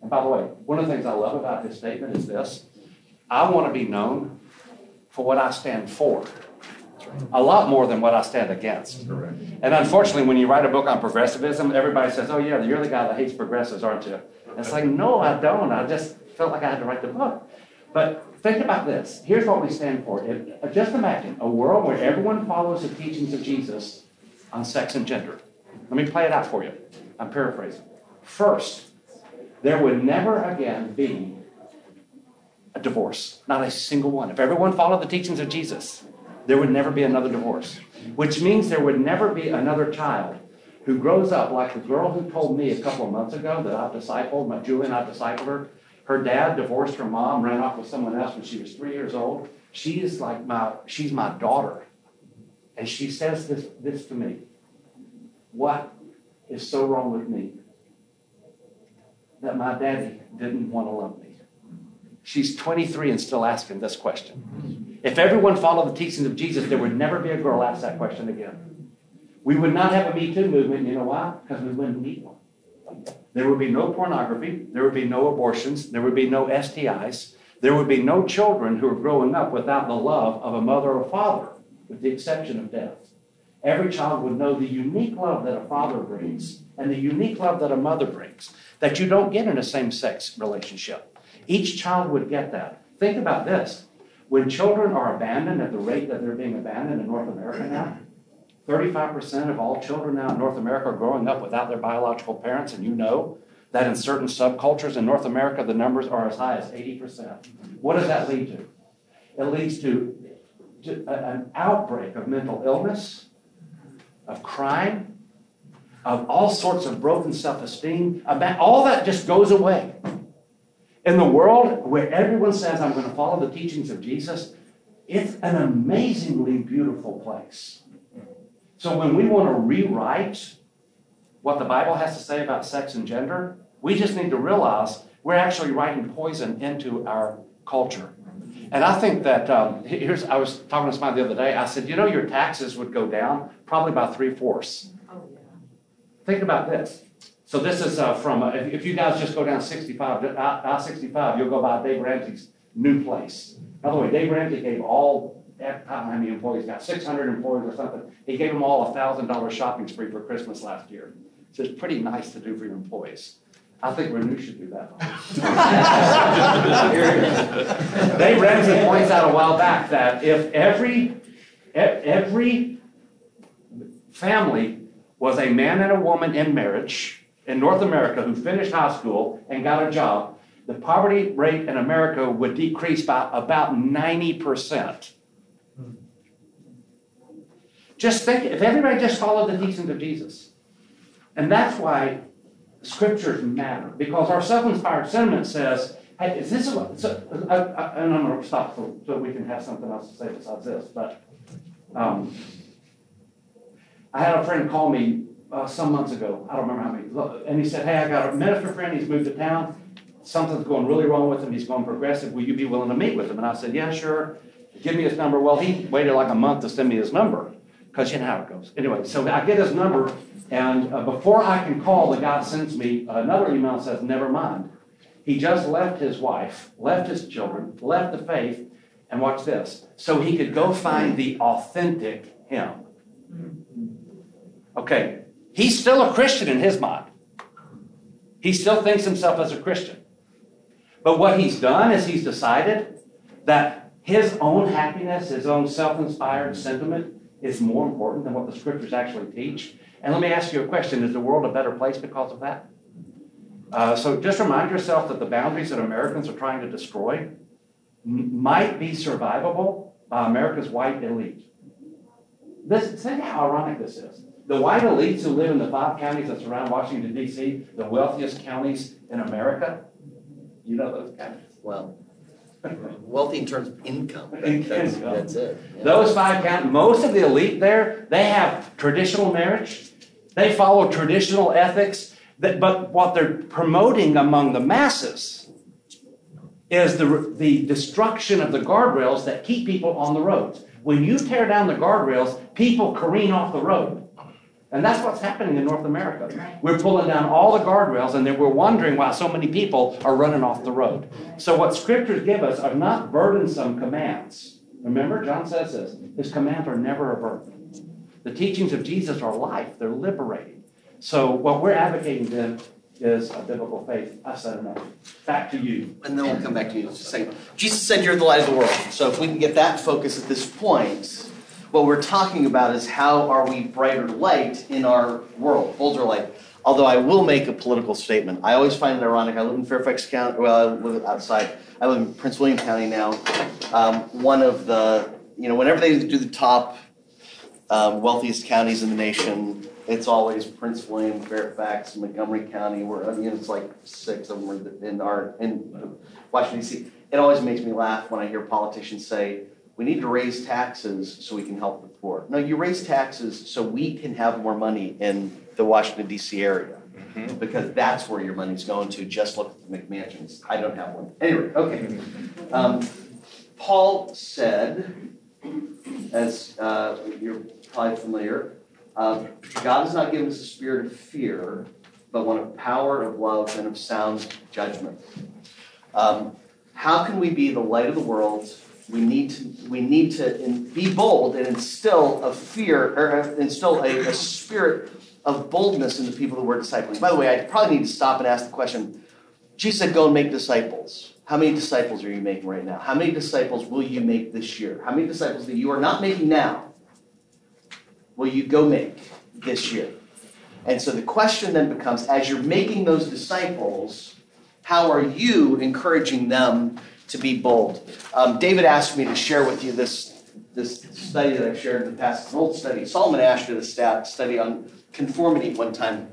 And by the way, one of the things I love about this statement is this: I want to be known for what I stand for a lot more than what I stand against. Correct. And unfortunately, when you write a book on progressivism, everybody says, oh, yeah, you're the guy that hates progressives, aren't you? And it's like, no, I don't. I just felt like I had to write the book. But think about this. Here's what we stand for. If, uh, just imagine a world where everyone follows the teachings of Jesus on sex and gender. Let me play it out for you. I'm paraphrasing. First, there would never again be a divorce. Not a single one. If everyone followed the teachings of Jesus, there would never be another divorce, which means there would never be another child who grows up like the girl who told me a couple of months ago that I've discipled, my Julian, I've discipled her. Her dad divorced her mom, ran off with someone else when she was three years old. She is like my, she's my daughter. And she says this, this to me. What is so wrong with me that my daddy didn't want to love me? She's 23 and still asking this question. If everyone followed the teachings of Jesus, there would never be a girl ask that question again. We would not have a Me Too movement. You know why? Because we wouldn't need one. There would be no pornography. There would be no abortions. There would be no STIs. There would be no children who are growing up without the love of a mother or father, with the exception of death. Every child would know the unique love that a father brings and the unique love that a mother brings that you don't get in a same sex relationship. Each child would get that. Think about this when children are abandoned at the rate that they're being abandoned in North America now, 35% of all children now in North America are growing up without their biological parents, and you know that in certain subcultures in North America, the numbers are as high as 80%. What does that lead to? It leads to, to an outbreak of mental illness, of crime, of all sorts of broken self esteem. All that just goes away. In the world where everyone says, I'm going to follow the teachings of Jesus, it's an amazingly beautiful place. So when we want to rewrite what the Bible has to say about sex and gender, we just need to realize we're actually writing poison into our culture. And I think that um, here's I was talking to somebody the other day. I said, you know, your taxes would go down probably by three fourths. Oh, yeah. Think about this. So this is uh, from, uh, if, you guys just go down 65, I-65, you'll go by Dave Ramsey's new place. By the way, Dave Ramsey gave all, I how many employees got, 600 employees or something. He gave them all a $1,000 shopping spree for Christmas last year. So it's pretty nice to do for your employees. I think Renew should do that. <laughs> Dave Ramsey points out a while back that if every every family was a man and a woman in marriage, in North America who finished high school and got a job, the poverty rate in America would decrease by about 90%. Just think, if everybody just followed the teachings of Jesus. And that's why scriptures matter, because our self inspired sentiment says, hey, is this a. So, I, I, and I'm going to stop so, so we can have something else to say besides this, but um, I had a friend call me uh, some months ago. I don't remember how many. And he said, Hey, I got a minister friend. He's moved to town. Something's going really wrong with him. He's going progressive. Will you be willing to meet with him? And I said, Yeah, sure. Give me his number. Well, he waited like a month to send me his number because you know how it goes. Anyway, so I get his number. And uh, before I can call, the guy sends me another email and says, Never mind. He just left his wife, left his children, left the faith, and watch this. So he could go find the authentic him. Okay, he's still a Christian in his mind. He still thinks himself as a Christian. But what he's done is he's decided that his own happiness, his own self inspired sentiment is more important than what the scriptures actually teach. And let me ask you a question Is the world a better place because of that? Uh, so just remind yourself that the boundaries that Americans are trying to destroy m- might be survivable by America's white elite. This, think how ironic this is. The white elites who live in the five counties that surround Washington, D.C., the wealthiest counties in America, you know those counties. Well, wealthy in terms of income. <laughs> In- That's, income. that's it. yeah. Those five counties, most of the elite there, they have traditional marriage. They follow traditional ethics. That, but what they're promoting among the masses is the, the destruction of the guardrails that keep people on the roads. When you tear down the guardrails, people careen off the road. And that's what's happening in North America. We're pulling down all the guardrails and then we're wondering why so many people are running off the road. So, what scriptures give us are not burdensome commands. Remember, John says this his commands are never a burden. The teachings of Jesus are life, they're liberating. So, what we're advocating then is a biblical faith. I said enough. Back to you. And then we'll come back to you in just a second. Jesus said you're the light of the world. So if we can get that focus at this point, what we're talking about is how are we brighter light in our world, bolder light. Although I will make a political statement. I always find it ironic. I live in Fairfax County. Well, I live outside. I live in Prince William County now. Um, one of the, you know, whenever they do the top um, wealthiest counties in the nation, it's always Prince William, Fairfax, Montgomery County. Where I mean, it's like six of them are in our in Washington D.C. It always makes me laugh when I hear politicians say, "We need to raise taxes so we can help the poor." No, you raise taxes so we can have more money in the Washington D.C. area because that's where your money's going to. Just look at the McMansions. I don't have one. Anyway, okay. Um, Paul said, as uh, you're probably familiar, um, God has not given us a spirit of fear, but one of power, of love, and of sound judgment. Um, how can we be the light of the world? We need to, we need to in, be bold and instill a fear, or uh, instill a, a spirit of boldness in the people who we're discipling. By the way, I probably need to stop and ask the question. Jesus said, "Go and make disciples." How many disciples are you making right now? How many disciples will you make this year? How many disciples that you are not making now will you go make this year? And so the question then becomes as you're making those disciples, how are you encouraging them to be bold? Um, David asked me to share with you this, this study that I've shared in the past. It's an old study. Solomon Asch did a stat, study on conformity one time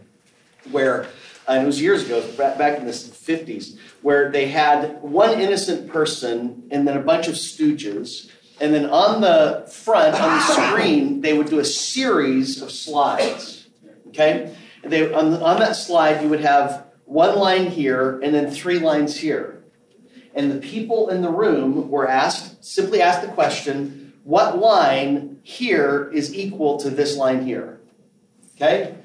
where, and it was years ago, back in the 50s, where they had one innocent person and then a bunch of stooges. And then on the front, on the screen, they would do a series of slides. Okay? And they, on, on that slide, you would have one line here and then three lines here. And the people in the room were asked, simply asked the question, what line here is equal to this line here? Okay?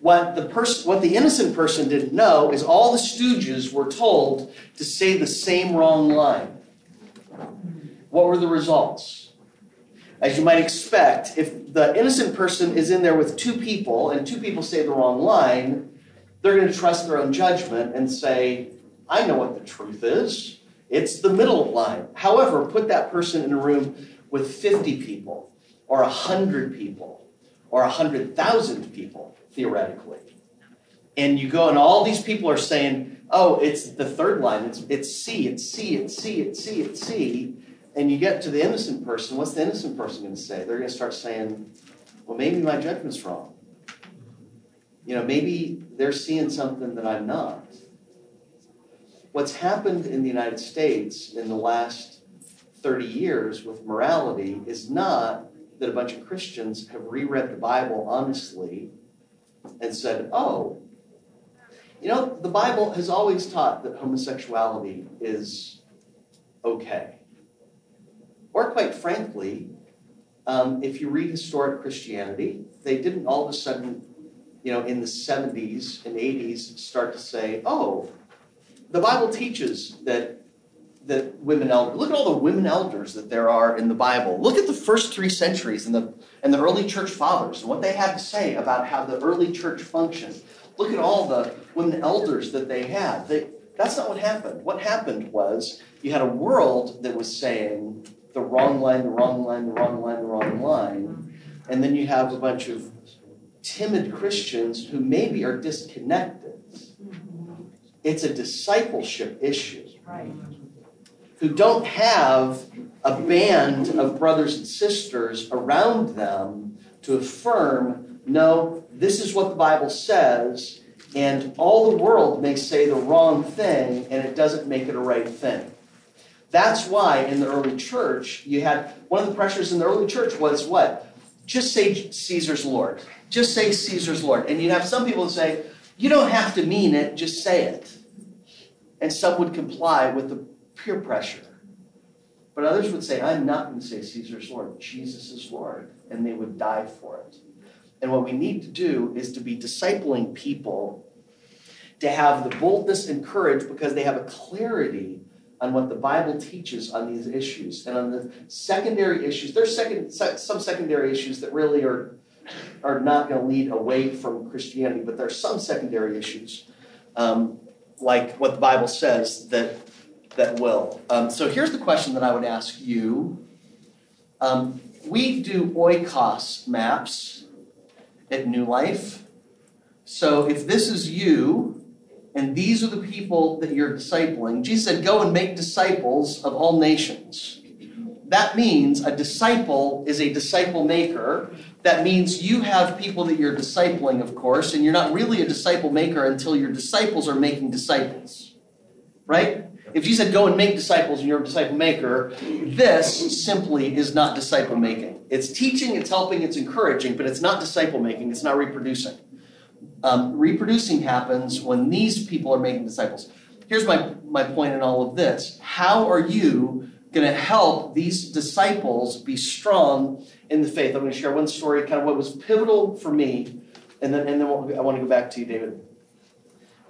What the person, what the innocent person didn't know is all the stooges were told to say the same wrong line. What were the results? As you might expect, if the innocent person is in there with two people and two people say the wrong line, they're going to trust their own judgment and say, I know what the truth is. It's the middle line. However, put that person in a room with 50 people or 100 people or 100,000 people, theoretically. And you go, and all these people are saying, oh, it's the third line. It's, it's C, it's C, it's C, it's C, it's C. And you get to the innocent person. What's the innocent person going to say? They're going to start saying, well, maybe my judgment's wrong. You know, maybe they're seeing something that I'm not. What's happened in the United States in the last 30 years with morality is not that a bunch of Christians have reread the Bible honestly and said, oh, you know, the Bible has always taught that homosexuality is okay. Or, quite frankly, um, if you read historic Christianity, they didn't all of a sudden, you know, in the 70s and 80s start to say, oh, the Bible teaches that that women elders. Look at all the women elders that there are in the Bible. Look at the first three centuries and the and the early church fathers and what they had to say about how the early church functioned. Look at all the women elders that they had. They, that's not what happened. What happened was you had a world that was saying the wrong line, the wrong line, the wrong line, the wrong line, and then you have a bunch of timid Christians who maybe are disconnected. It's a discipleship issue. Right. Who don't have a band of brothers and sisters around them to affirm, no, this is what the Bible says, and all the world may say the wrong thing, and it doesn't make it a right thing. That's why in the early church, you had one of the pressures in the early church was what? Just say Caesar's Lord. Just say Caesar's Lord. And you'd have some people say, you don't have to mean it, just say it. And some would comply with the peer pressure. But others would say, I'm not going to say Caesar's Lord. Jesus is Lord. And they would die for it. And what we need to do is to be discipling people to have the boldness and courage because they have a clarity on what the Bible teaches on these issues. And on the secondary issues, there's second, some secondary issues that really are, are not going to lead away from Christianity, but there are some secondary issues, um, like what the Bible says, that, that will. Um, so here's the question that I would ask you. Um, we do oikos maps at New Life. So if this is you, and these are the people that you're discipling, Jesus said, Go and make disciples of all nations. That means a disciple is a disciple maker. That means you have people that you're discipling, of course, and you're not really a disciple maker until your disciples are making disciples. Right? If you said, Go and make disciples and you're a disciple maker, this simply is not disciple making. It's teaching, it's helping, it's encouraging, but it's not disciple making, it's not reproducing. Um, reproducing happens when these people are making disciples. Here's my, my point in all of this. How are you going to help these disciples be strong in the faith? I'm going to share one story, kind of what was pivotal for me, and then, and then I want to go back to you, David.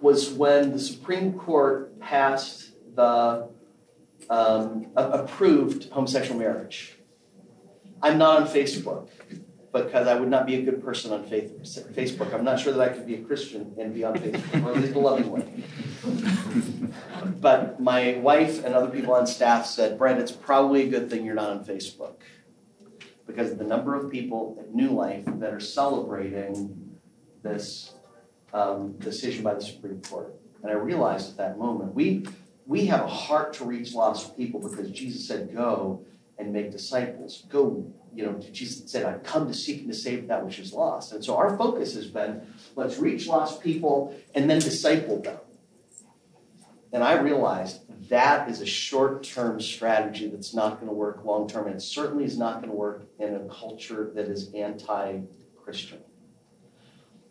Was when the Supreme Court passed the um, approved homosexual marriage. I'm not on Facebook because I would not be a good person on Facebook. I'm not sure that I could be a Christian and be on Facebook, or at least a loving one. but my wife and other people on staff said, Brett, it's probably a good thing you're not on Facebook because the number of people at New Life that are celebrating this um, decision by the Supreme Court. And I realized at that moment, we, we have a heart to reach lost people because Jesus said, Go and make disciples. Go you know, Jesus said, I've come to seek and to save that which is lost. And so our focus has been let's reach lost people and then disciple them. And I realized that is a short term strategy that's not going to work long term. And it certainly is not going to work in a culture that is anti Christian.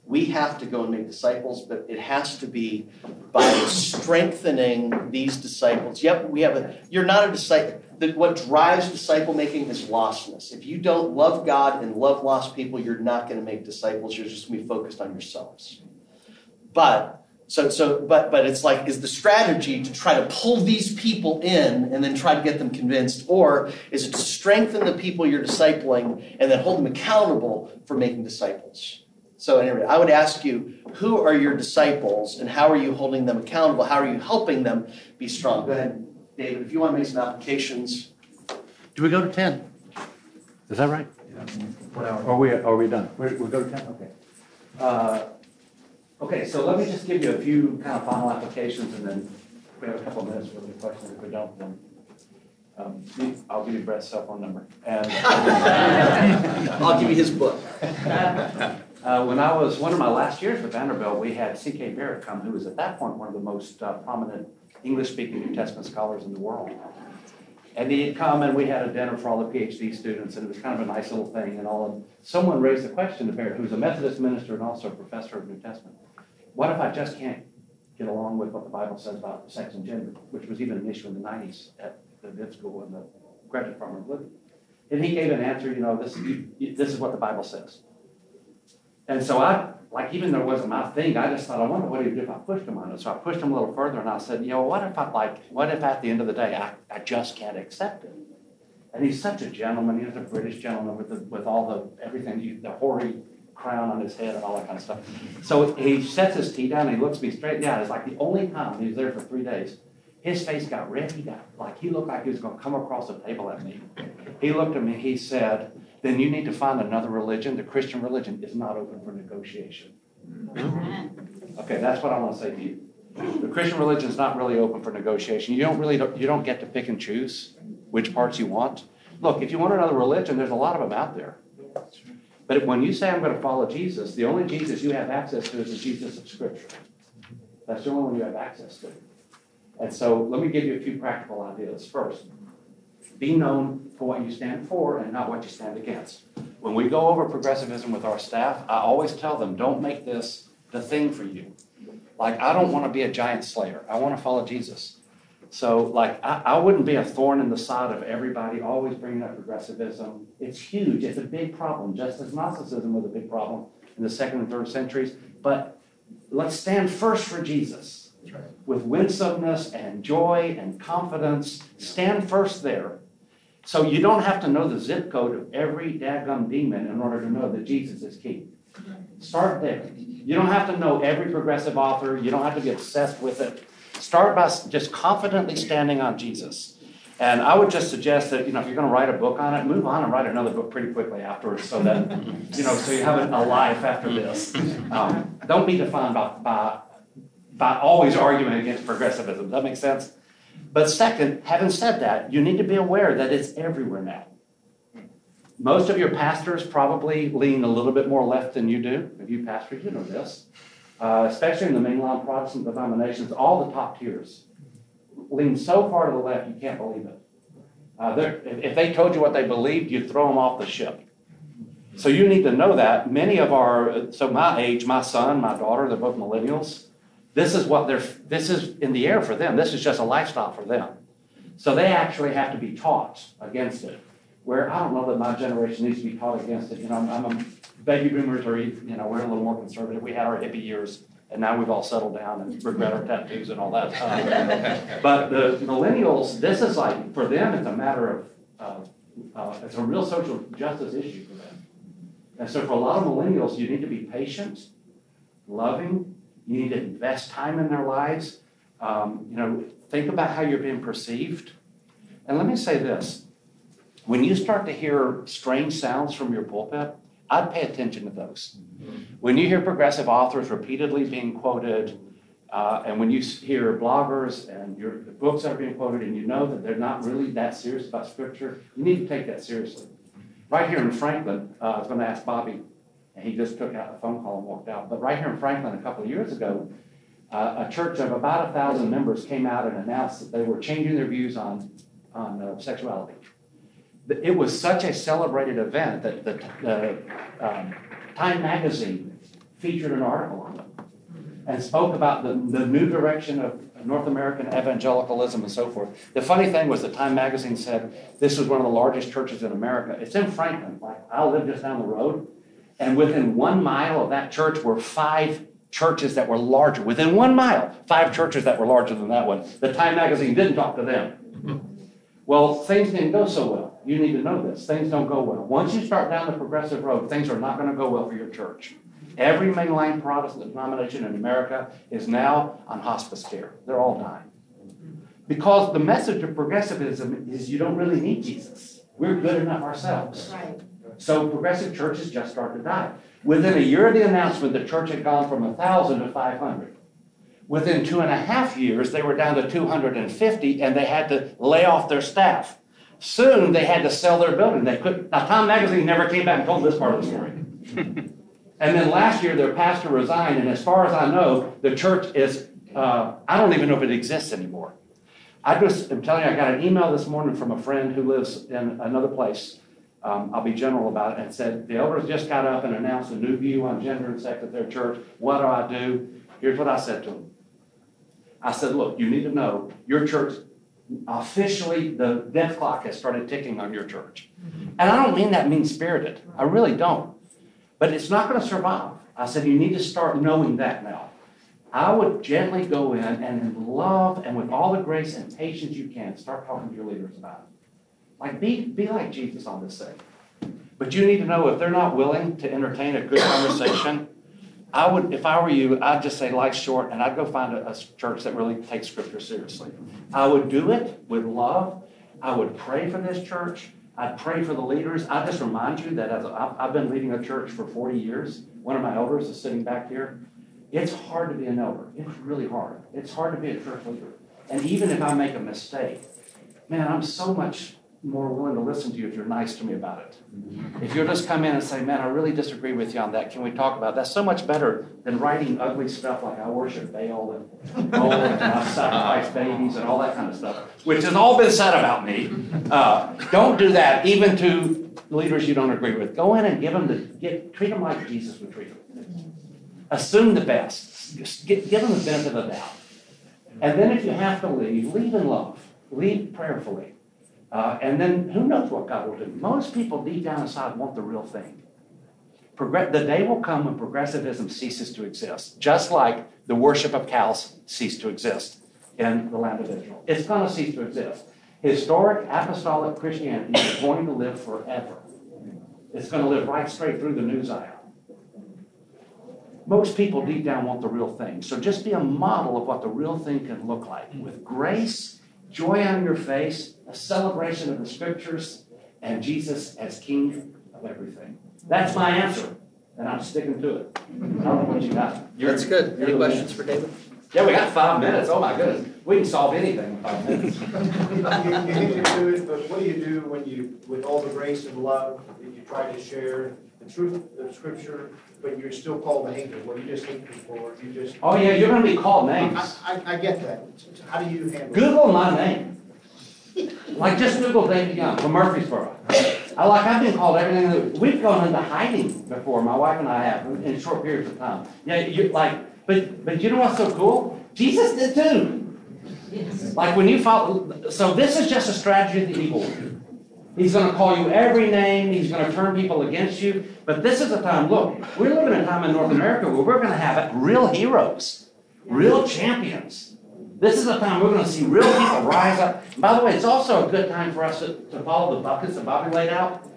We have to go and make disciples, but it has to be by strengthening these disciples. Yep, we have a, you're not a disciple that what drives disciple making is lostness. If you don't love God and love lost people, you're not going to make disciples. You're just going to be focused on yourselves. But so so but but it's like is the strategy to try to pull these people in and then try to get them convinced or is it to strengthen the people you're discipling and then hold them accountable for making disciples? So anyway, I would ask you, who are your disciples and how are you holding them accountable? How are you helping them be strong? Go ahead. David, if you want to make some applications. Do we go to 10? Is that right? What hour? Are we, are we done? We, we go to 10? Okay. Uh, Okay, so let me just give you a few kind of final applications and then we have a couple of minutes for the questions. If we don't, then um, I'll give you Brett's cell phone number. And <laughs> I'll give you his book. <laughs> uh, when I was, one of my last years with Vanderbilt, we had C.K. Barrett come, who was at that point one of the most uh, prominent English-speaking New Testament scholars in the world. And he had come and we had a dinner for all the PhD students, and it was kind of a nice little thing and all. And someone raised the question to Barrett, who's a Methodist minister and also a professor of New Testament, what if I just can't get along with what the Bible says about sex and gender, which was even an issue in the 90s at the mid school and the graduate program of Liberty? And he gave an answer, you know, this, this is what the Bible says. And so I, like, even though it wasn't my thing, I just thought, I wonder what he'd do if I pushed him on it. So I pushed him a little further and I said, you know, what if I, like, what if at the end of the day, I, I just can't accept it? And he's such a gentleman. He's a British gentleman with the, with all the, everything, the hoary crown on his head and all that kind of stuff. So he sets his tea down and he looks me straight down. It's like the only time he was there for three days. His face got red. He got, like, he looked like he was going to come across the table at me. He looked at me, he said, then you need to find another religion. The Christian religion is not open for negotiation. Okay, that's what I want to say to you. The Christian religion is not really open for negotiation. You don't really, you don't get to pick and choose which parts you want. Look, if you want another religion, there's a lot of them out there. But when you say I'm going to follow Jesus, the only Jesus you have access to is the Jesus of Scripture. That's the only one you have access to. And so let me give you a few practical ideas. First, be known for what you stand for and not what you stand against. When we go over progressivism with our staff, I always tell them, don't make this the thing for you. Like, I don't want to be a giant slayer. I want to follow Jesus. So, like, I, I wouldn't be a thorn in the side of everybody always bringing up progressivism. It's huge. It's a big problem, just as Gnosticism was a big problem in the second and third centuries. But let's stand first for Jesus with winsomeness and joy and confidence. Stand first there. So you don't have to know the zip code of every daggum demon in order to know that Jesus is king. Start there. You don't have to know every progressive author. You don't have to be obsessed with it. Start by just confidently standing on Jesus. And I would just suggest that, you know, if you're going to write a book on it, move on and write another book pretty quickly afterwards so that, you know, so you have a, life after this. Um, don't be defined by, by, by always arguing against progressivism. Does that make sense? But second, having said that, you need to be aware that it's everywhere now. Most of your pastors probably lean a little bit more left than you do. If you pastors, you know this. Uh, especially in the mainline Protestant denominations, all the top tiers lean so far to the left you can't believe it. Uh, if, if they told you what they believed, you'd throw them off the ship. So you need to know that. Many of our, so my age, my son, my daughter, they're both millennials. This is what they're, this is in the air for them. This is just a lifestyle for them. So they actually have to be taught against it. Where I don't know that my generation needs to be taught against it. You know, I'm, I'm a baby boomers are, you know, we're a little more conservative. We had our hippie years, and now we've all settled down and regret our tattoos and all that. Uh, <laughs> but the millennials, this is like for them, it's a matter of, uh, uh, it's a real social justice issue for them. And so for a lot of millennials, you need to be patient, loving. You need to invest time in their lives. Um, you know, think about how you're being perceived. And let me say this when you start to hear strange sounds from your pulpit, I'd pay attention to those. When you hear progressive authors repeatedly being quoted, uh, and when you hear bloggers and your books that are being quoted, and you know that they're not really that serious about Scripture, you need to take that seriously. Right here in Franklin, uh, I was going to ask Bobby, and he just took out a phone call and walked out. But right here in Franklin, a couple of years ago, uh, a church of about a thousand members came out and announced that they were changing their views on on uh, sexuality. It was such a celebrated event that the, the um, Time magazine featured an article on it and spoke about the, the new direction of North American evangelicalism and so forth. The funny thing was, the Time magazine said this was one of the largest churches in America. It's in Franklin. Like I live just down the road, and within one mile of that church were five churches that were larger. Within one mile, five churches that were larger than that one. The Time magazine didn't talk to them. Well, things didn't go so well. You need to know this. Things don't go well. Once you start down the progressive road, things are not going to go well for your church. Every mainline Protestant denomination in America is now on hospice care. They're all dying. Because the message of progressivism is you don't really need Jesus. We're good enough ourselves. Right. So progressive churches just start to die. Within a year of the announcement, the church had gone from 1,000 to 500. Within two and a half years, they were down to 250 and they had to lay off their staff. Soon they had to sell their building. They could now Time Magazine never came back and told this part of the story. <laughs> and then last year their pastor resigned, and as far as I know, the church is uh, I don't even know if it exists anymore. I just am telling you, I got an email this morning from a friend who lives in another place. Um, I'll be general about it, and said the elders just got up and announced a new view on gender and sex at their church. What do I do? Here's what I said to them. I said, look, you need to know your church officially the death clock has started ticking on your church. And I don't mean that mean spirited. I really don't. But it's not going to survive. I said, you need to start knowing that now. I would gently go in and in love and with all the grace and patience you can, start talking to your leaders about it. Like, be, be like Jesus on this thing. But you need to know if they're not willing to entertain a good conversation, I would, if I were you, I'd just say life's short and I'd go find a, a church that really takes Scripture seriously. I would do it with love. I would pray for this church. I'd pray for the leaders. I just remind you that as a, I've been leading a church for 40 years. One of my elders is sitting back here. It's hard to be an elder. It's really hard. It's hard to be a church leader. And even if I make a mistake, man, I'm so much more willing to listen to you if you're nice to me about it. If you'll just come in and say, man, I really disagree with you on that. Can we talk about it? That's so much better than writing ugly stuff like I worship Baal and Baal and I sacrifice babies and all that kind of stuff, which has all been said about me. Uh, don't do that, even to leaders you don't agree with. Go in and give them the, get, treat them like Jesus would treat them. Assume the best. Just give them the benefit of the doubt. And then if you have to leave, leave in love. Leave prayerfully. Uh, and then who knows what God will do? Most people deep down inside want the real thing. The day will come when progressivism ceases to exist, just like the worship of cows ceased to exist in the land of Israel. It's going to cease to exist. Historic apostolic Christianity is going to live forever. It's going to live right straight through the news Zion. Most people deep down want the real thing. So just be a model of what the real thing can look like with grace joy on your face, a celebration of the scriptures, and Jesus as King of everything. That's my answer, and I'm sticking to it. I don't know what you got. You're, That's good. Any questions for David? Yeah, we got five minutes. Oh my goodness, we can solve anything in five minutes. you, <laughs> you can do it, but what do you do when you, with all the grace and love that you try to share the truth of Scripture, but you're still called a hater? Well, you just hate people, or you just. Oh yeah, you're going to be called names. I, I, I get that. How do you handle? Google my name. Like just Google David Young from Murfreesboro. I like I've been called everything. We've gone into hiding before. My wife and I have in short periods of time. Yeah, you like, but but you know what's so cool? Jesus did too. Yes. Like when you follow. So this is just a strategy of the evil one. He's going to call you every name. He's going to turn people against you. But this is a time, look, we're living in a time in North America where we're going to have real heroes, real champions. This is a time we're going to see real people rise up. by the way, it's also a good time for us to, to follow the buckets that Bobby laid out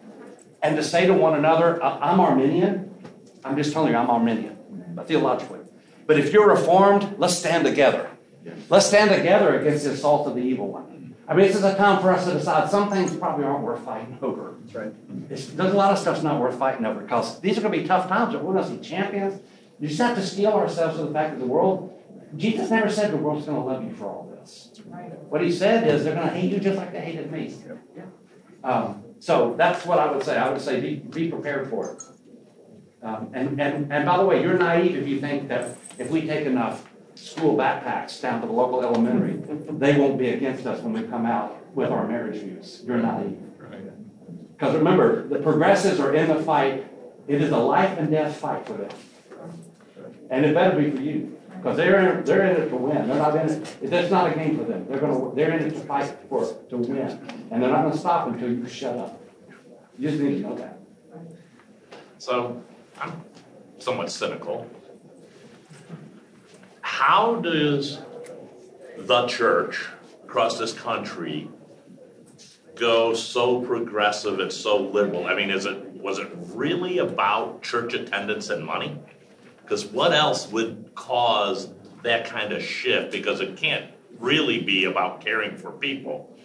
and to say to one another, I'm Arminian. I'm just telling you, I'm Arminian, but theologically. But if you're reformed, let's stand together. Let's stand together against the assault of the evil one. I mean, this is a time for us to decide some things probably aren't worth fighting over. That's right. It's, there's a lot of stuff's not worth fighting over because these are going to be tough times. We're going to see champions. You just have to steel ourselves to the fact that the world, Jesus never said the world's going to love you for all this. Right. What he said is they're going to hate you just like they hated me. Yeah. Um, so that's what I would say. I would say be, be prepared for it. Um, and, and, and by the way, you're naive if you think that if we take enough school backpacks down to the local elementary, they won't be against us when we come out with our marriage views. You're naive. Because remember, the progressives are in the fight. It is a life and death fight for them. And it better be for you. Because they're in, they're in it to win. They're not in it. It's not a game for them. They're gonna they're in it to fight for to win. And they're not gonna stop until you shut up. You just need to know that. So I'm somewhat cynical how does the church across this country go so progressive and so liberal? I mean, is it was it really about church attendance and money? Because what else would cause that kind of shift? Because it can't really be about caring for people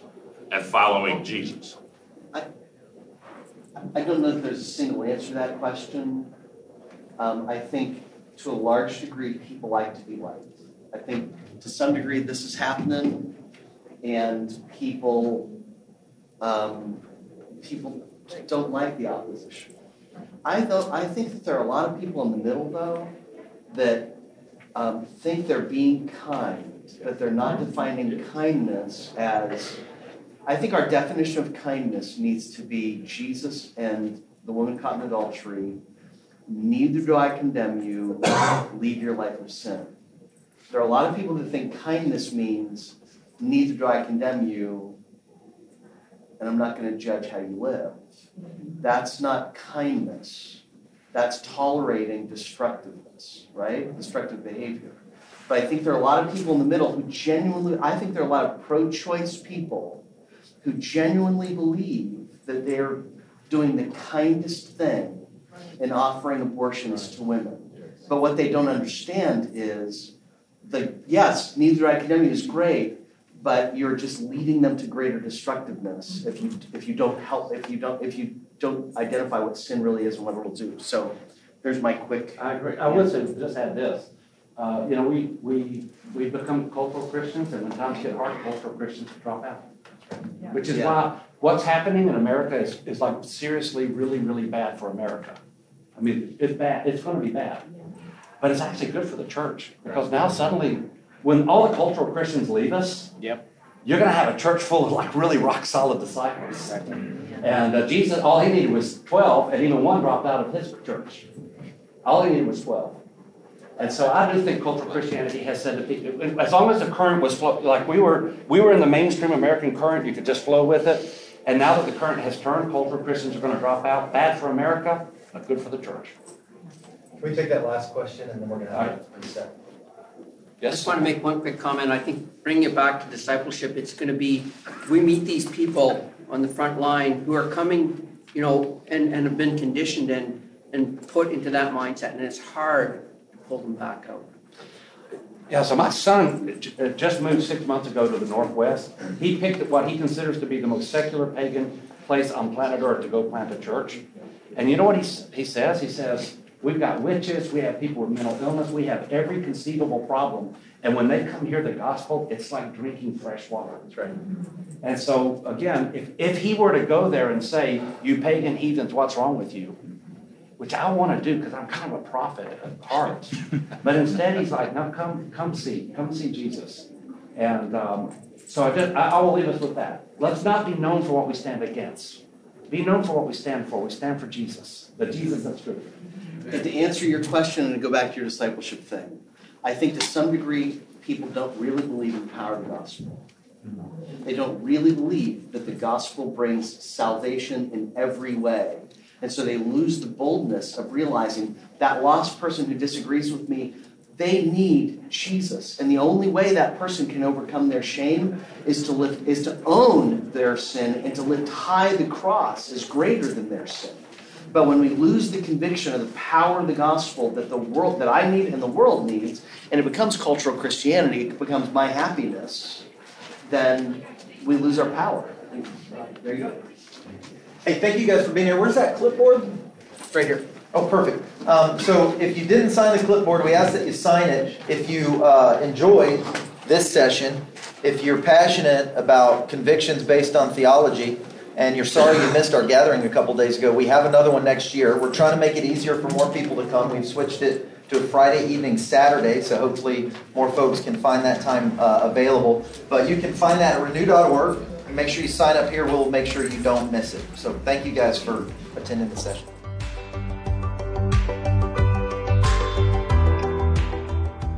and following Jesus. I, I don't know if there's a single answer to that question. Um, I think to a large degree, people like to be liked. I think to some degree, this is happening, and people um, people don't like the opposition. I though I think that there are a lot of people in the middle though that um, think they're being kind, but they're not defining kindness as. I think our definition of kindness needs to be Jesus and the woman caught in adultery. Neither do I condemn you. Leave your life of sin. There are a lot of people that think kindness means neither do I condemn you, and I'm not going to judge how you live. That's not kindness. That's tolerating destructiveness, right? Destructive behavior. But I think there are a lot of people in the middle who genuinely, I think there are a lot of pro choice people who genuinely believe that they're doing the kindest thing in offering abortions to women. But what they don't understand is the yes, neither I condemn is great, but you're just leading them to greater destructiveness if you if you don't help if you don't if you don't identify what sin really is and what it'll do. So there's my quick. I agree. I would say just add this. Uh, you know, we we we become cultural Christians, and when times get hard, cultural Christians drop out. Which is Yeah. why what's happening in America is, is like seriously really really bad for America. I mean, it's bad. It's going to be bad, but it's actually good for the church because now suddenly, when all the cultural Christians leave us, Yep. you're going to have a church full of like really rock solid disciples. And uh, Jesus, all he needed was 12, and even one dropped out of his church. All he needed was 12. And so I do think cultural Christianity has said that people, as long as the current was flow, like we were, we were in the mainstream American current, you could just flow with it. And now that the current has turned, cultural Christians are going to drop out. Bad for America, but good for the church. Can we take that last question and then we're going to have a reset? Yes. I just want to make one quick comment. I think bringing it back to discipleship, it's going to be, we meet these people on the front line who are coming, you know, and, and have been conditioned and, and put into that mindset, and it's hard to pull them back out. Yeah, so my son uh, just moved six months ago to the Northwest. He picked what he considers to be the most secular pagan place on planet Earth to go plant a church. And you know what he, he says? He says, We've got witches, we have people with mental illness, we have every conceivable problem. And when they come hear the gospel, it's like drinking fresh water. That's right. And so, again, if, if he were to go there and say, You pagan heathens, what's wrong with you? Which I want to do because I'm kind of a prophet at heart. <laughs> But instead, he's like, No, come, come see, come see Jesus. And um, so I, just, I, I will leave us with that. Let's not be known for what we stand against. Be known for what we stand for. We stand for Jesus, the Jesus of Scripture. And to answer your question and to go back to your discipleship thing, I think to some degree people don't really believe in the power of the gospel. They don't really believe that the gospel brings salvation in every way. And so they lose the boldness of realizing that lost person who disagrees with me, they need Jesus. And the only way that person can overcome their shame is to lift, is to own their sin and to lift high the cross is greater than their sin. But when we lose the conviction of the power of the gospel that the world that I need and the world needs, and it becomes cultural Christianity, it becomes my happiness, then we lose our power. There you go. Hey, thank you guys for being here. Where's that clipboard? Right here. Oh, perfect. Um, so if you didn't sign the clipboard, we ask that you sign it. If you uh, enjoyed this session, if you're passionate about convictions based on theology, and you're sorry you missed our gathering a couple days ago, we have another one next year. We're trying to make it easier for more people to come. We've switched it to a Friday evening Saturday, so hopefully more folks can find that time uh, available. But you can find that at renew.org. And make sure you sign up here. We'll make sure you don't miss it. So thank you guys for attending the session.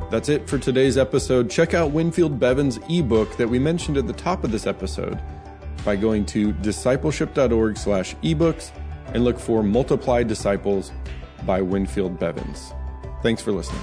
That's it for today's episode. Check out Winfield Bevins' ebook that we mentioned at the top of this episode by going to discipleship.org slash ebooks and look for Multiply Disciples by Winfield Bevins. Thanks for listening.